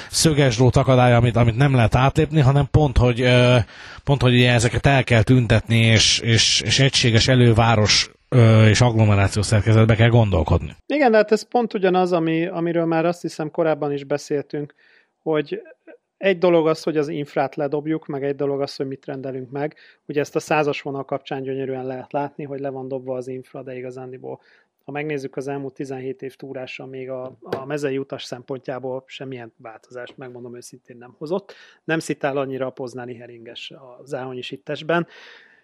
szöges akadály, amit, amit nem lehet átlépni, hanem pont, hogy pont, hogy ugye ezeket el kell tüntetni, és, és, és egységes előváros és agglomeráció szerkezetbe kell gondolkodni. Igen, de hát ez pont ugyanaz, ami, amiről már azt hiszem korábban is beszéltünk, hogy egy dolog az, hogy az infrát ledobjuk, meg egy dolog az, hogy mit rendelünk meg. Ugye ezt a százas vonal kapcsán gyönyörűen lehet látni, hogy le van dobva az infra, de igazándiból ha megnézzük az elmúlt 17 év túrása, még a, a mezei utas szempontjából semmilyen változást, megmondom őszintén nem hozott. Nem szitál annyira a poznáni heringes a záhonyi sittesben,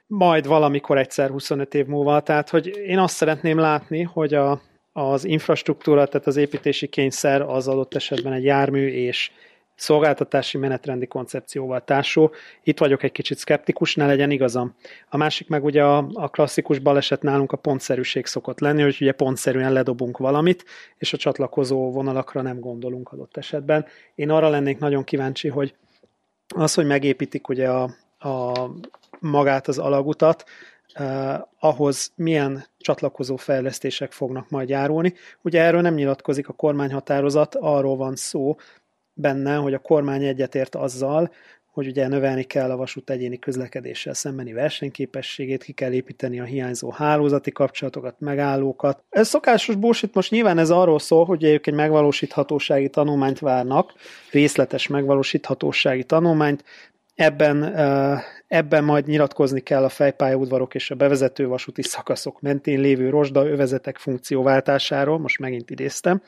majd valamikor egyszer 25 év múlva. Tehát, hogy én azt szeretném látni, hogy a, az infrastruktúra, tehát az építési kényszer az adott esetben egy jármű és szolgáltatási menetrendi koncepcióval társul. Itt vagyok egy kicsit szkeptikus, ne legyen igazam. A másik meg ugye a, a klasszikus baleset nálunk a pontszerűség szokott lenni, hogy ugye pontszerűen ledobunk valamit, és a csatlakozó vonalakra nem gondolunk adott esetben. Én arra lennék nagyon kíváncsi, hogy az, hogy megépítik ugye a, a magát az alagutat, uh, ahhoz milyen csatlakozó fejlesztések fognak majd járulni. Ugye erről nem nyilatkozik a kormányhatározat, arról van szó benne, hogy a kormány egyetért azzal, hogy ugye növelni kell a vasút egyéni közlekedéssel szembeni versenyképességét, ki kell építeni a hiányzó hálózati kapcsolatokat, megállókat. Ez szokásos bullshit, most nyilván ez arról szól, hogy ők egy megvalósíthatósági tanulmányt várnak, részletes megvalósíthatósági tanulmányt, Ebben, ebben majd nyilatkozni kell a fejpályaudvarok és a bevezető vasúti szakaszok mentén lévő rozsda övezetek funkcióváltásáról, most megint idéztem,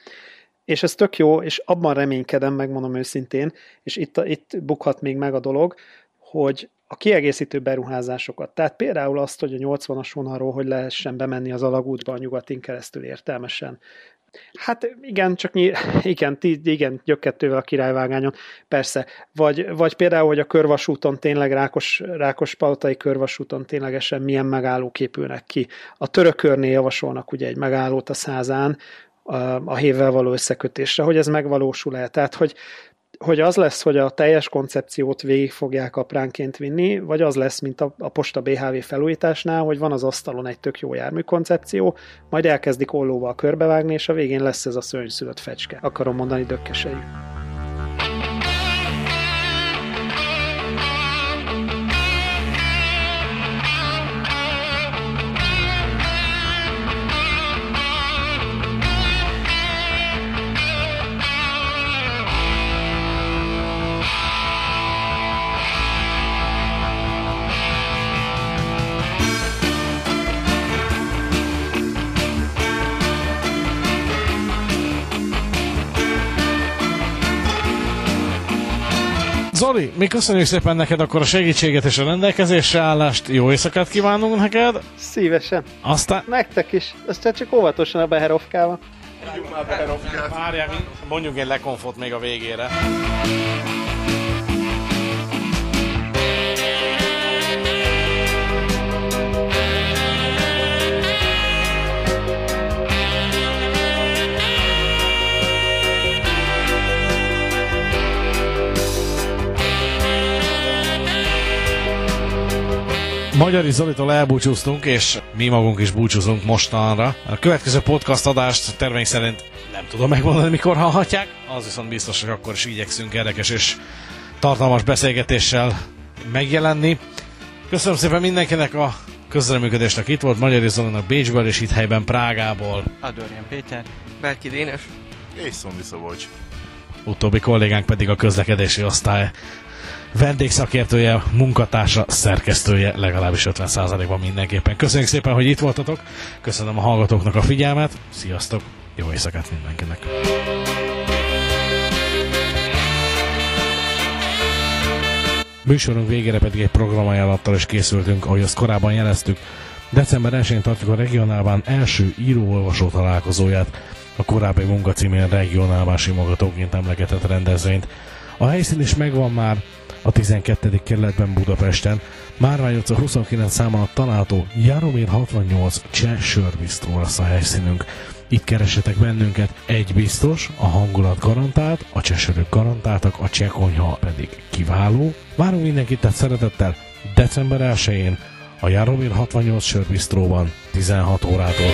és ez tök jó, és abban reménykedem, megmondom őszintén, és itt, itt bukhat még meg a dolog, hogy a kiegészítő beruházásokat, tehát például azt, hogy a 80-as vonalról hogy lehessen bemenni az alagútba a nyugatin keresztül értelmesen, Hát igen, csak ny- igen, tí, igen, gyökkettővel a királyvágányon, persze. Vagy, vagy például, hogy a körvasúton tényleg Rákos, Rákos palotai körvasúton ténylegesen milyen megállók épülnek ki. A törökörnél javasolnak ugye egy megállót a százán, a, a hévvel való összekötésre, hogy ez megvalósul-e. Tehát, hogy hogy az lesz, hogy a teljes koncepciót végig fogják apránként vinni, vagy az lesz, mint a, a Posta BHV felújításnál, hogy van az asztalon egy tök jó jármű koncepció, majd elkezdik ollóval körbevágni, és a végén lesz ez a szörnyszülött fecske. Akarom mondani dökkesejű. Zoli, mi köszönjük szépen neked akkor a segítséget és a rendelkezésre állást. Jó éjszakát kívánunk neked. Szívesen. Aztán... Nektek is. Aztán csak óvatosan a Beherovkával. Várjál, mondjuk egy lekonfot még a végére. Magyari Zolitól elbúcsúztunk, és mi magunk is búcsúzunk mostanra. A következő podcast adást terveink szerint nem tudom megmondani, mikor hallhatják. Az viszont biztos, hogy akkor is igyekszünk érdekes és tartalmas beszélgetéssel megjelenni. Köszönöm szépen mindenkinek a közreműködésnek itt volt Magyari Zolinak Bécsből és itt helyben Prágából. Adorján Péter. Berki Dénes. És Szondi Szabolcs. Utóbbi kollégánk pedig a közlekedési osztály vendégszakértője, munkatársa, szerkesztője, legalábbis 50%-ban mindenképpen. Köszönjük szépen, hogy itt voltatok, köszönöm a hallgatóknak a figyelmet, sziasztok, jó éjszakát mindenkinek! Műsorunk végére pedig egy programajánlattal is készültünk, ahogy azt korábban jeleztük. December 1-én tartjuk a regionálban első író-olvasó találkozóját, a korábbi munkacímén regionálban simogatóként emlegetett rendezvényt. A helyszín is megvan már, a 12. kerületben Budapesten. Márvány utca 29 számon található Jaromir 68 Cseh sörbisztró lesz a helyszínünk. Itt keresetek bennünket, egy biztos, a hangulat garantált, a csesörök garantáltak, a cseh konyha pedig kiváló. Várunk mindenkit tehát szeretettel december 1-én a Jaromir 68 sörbisztróban 16 órától.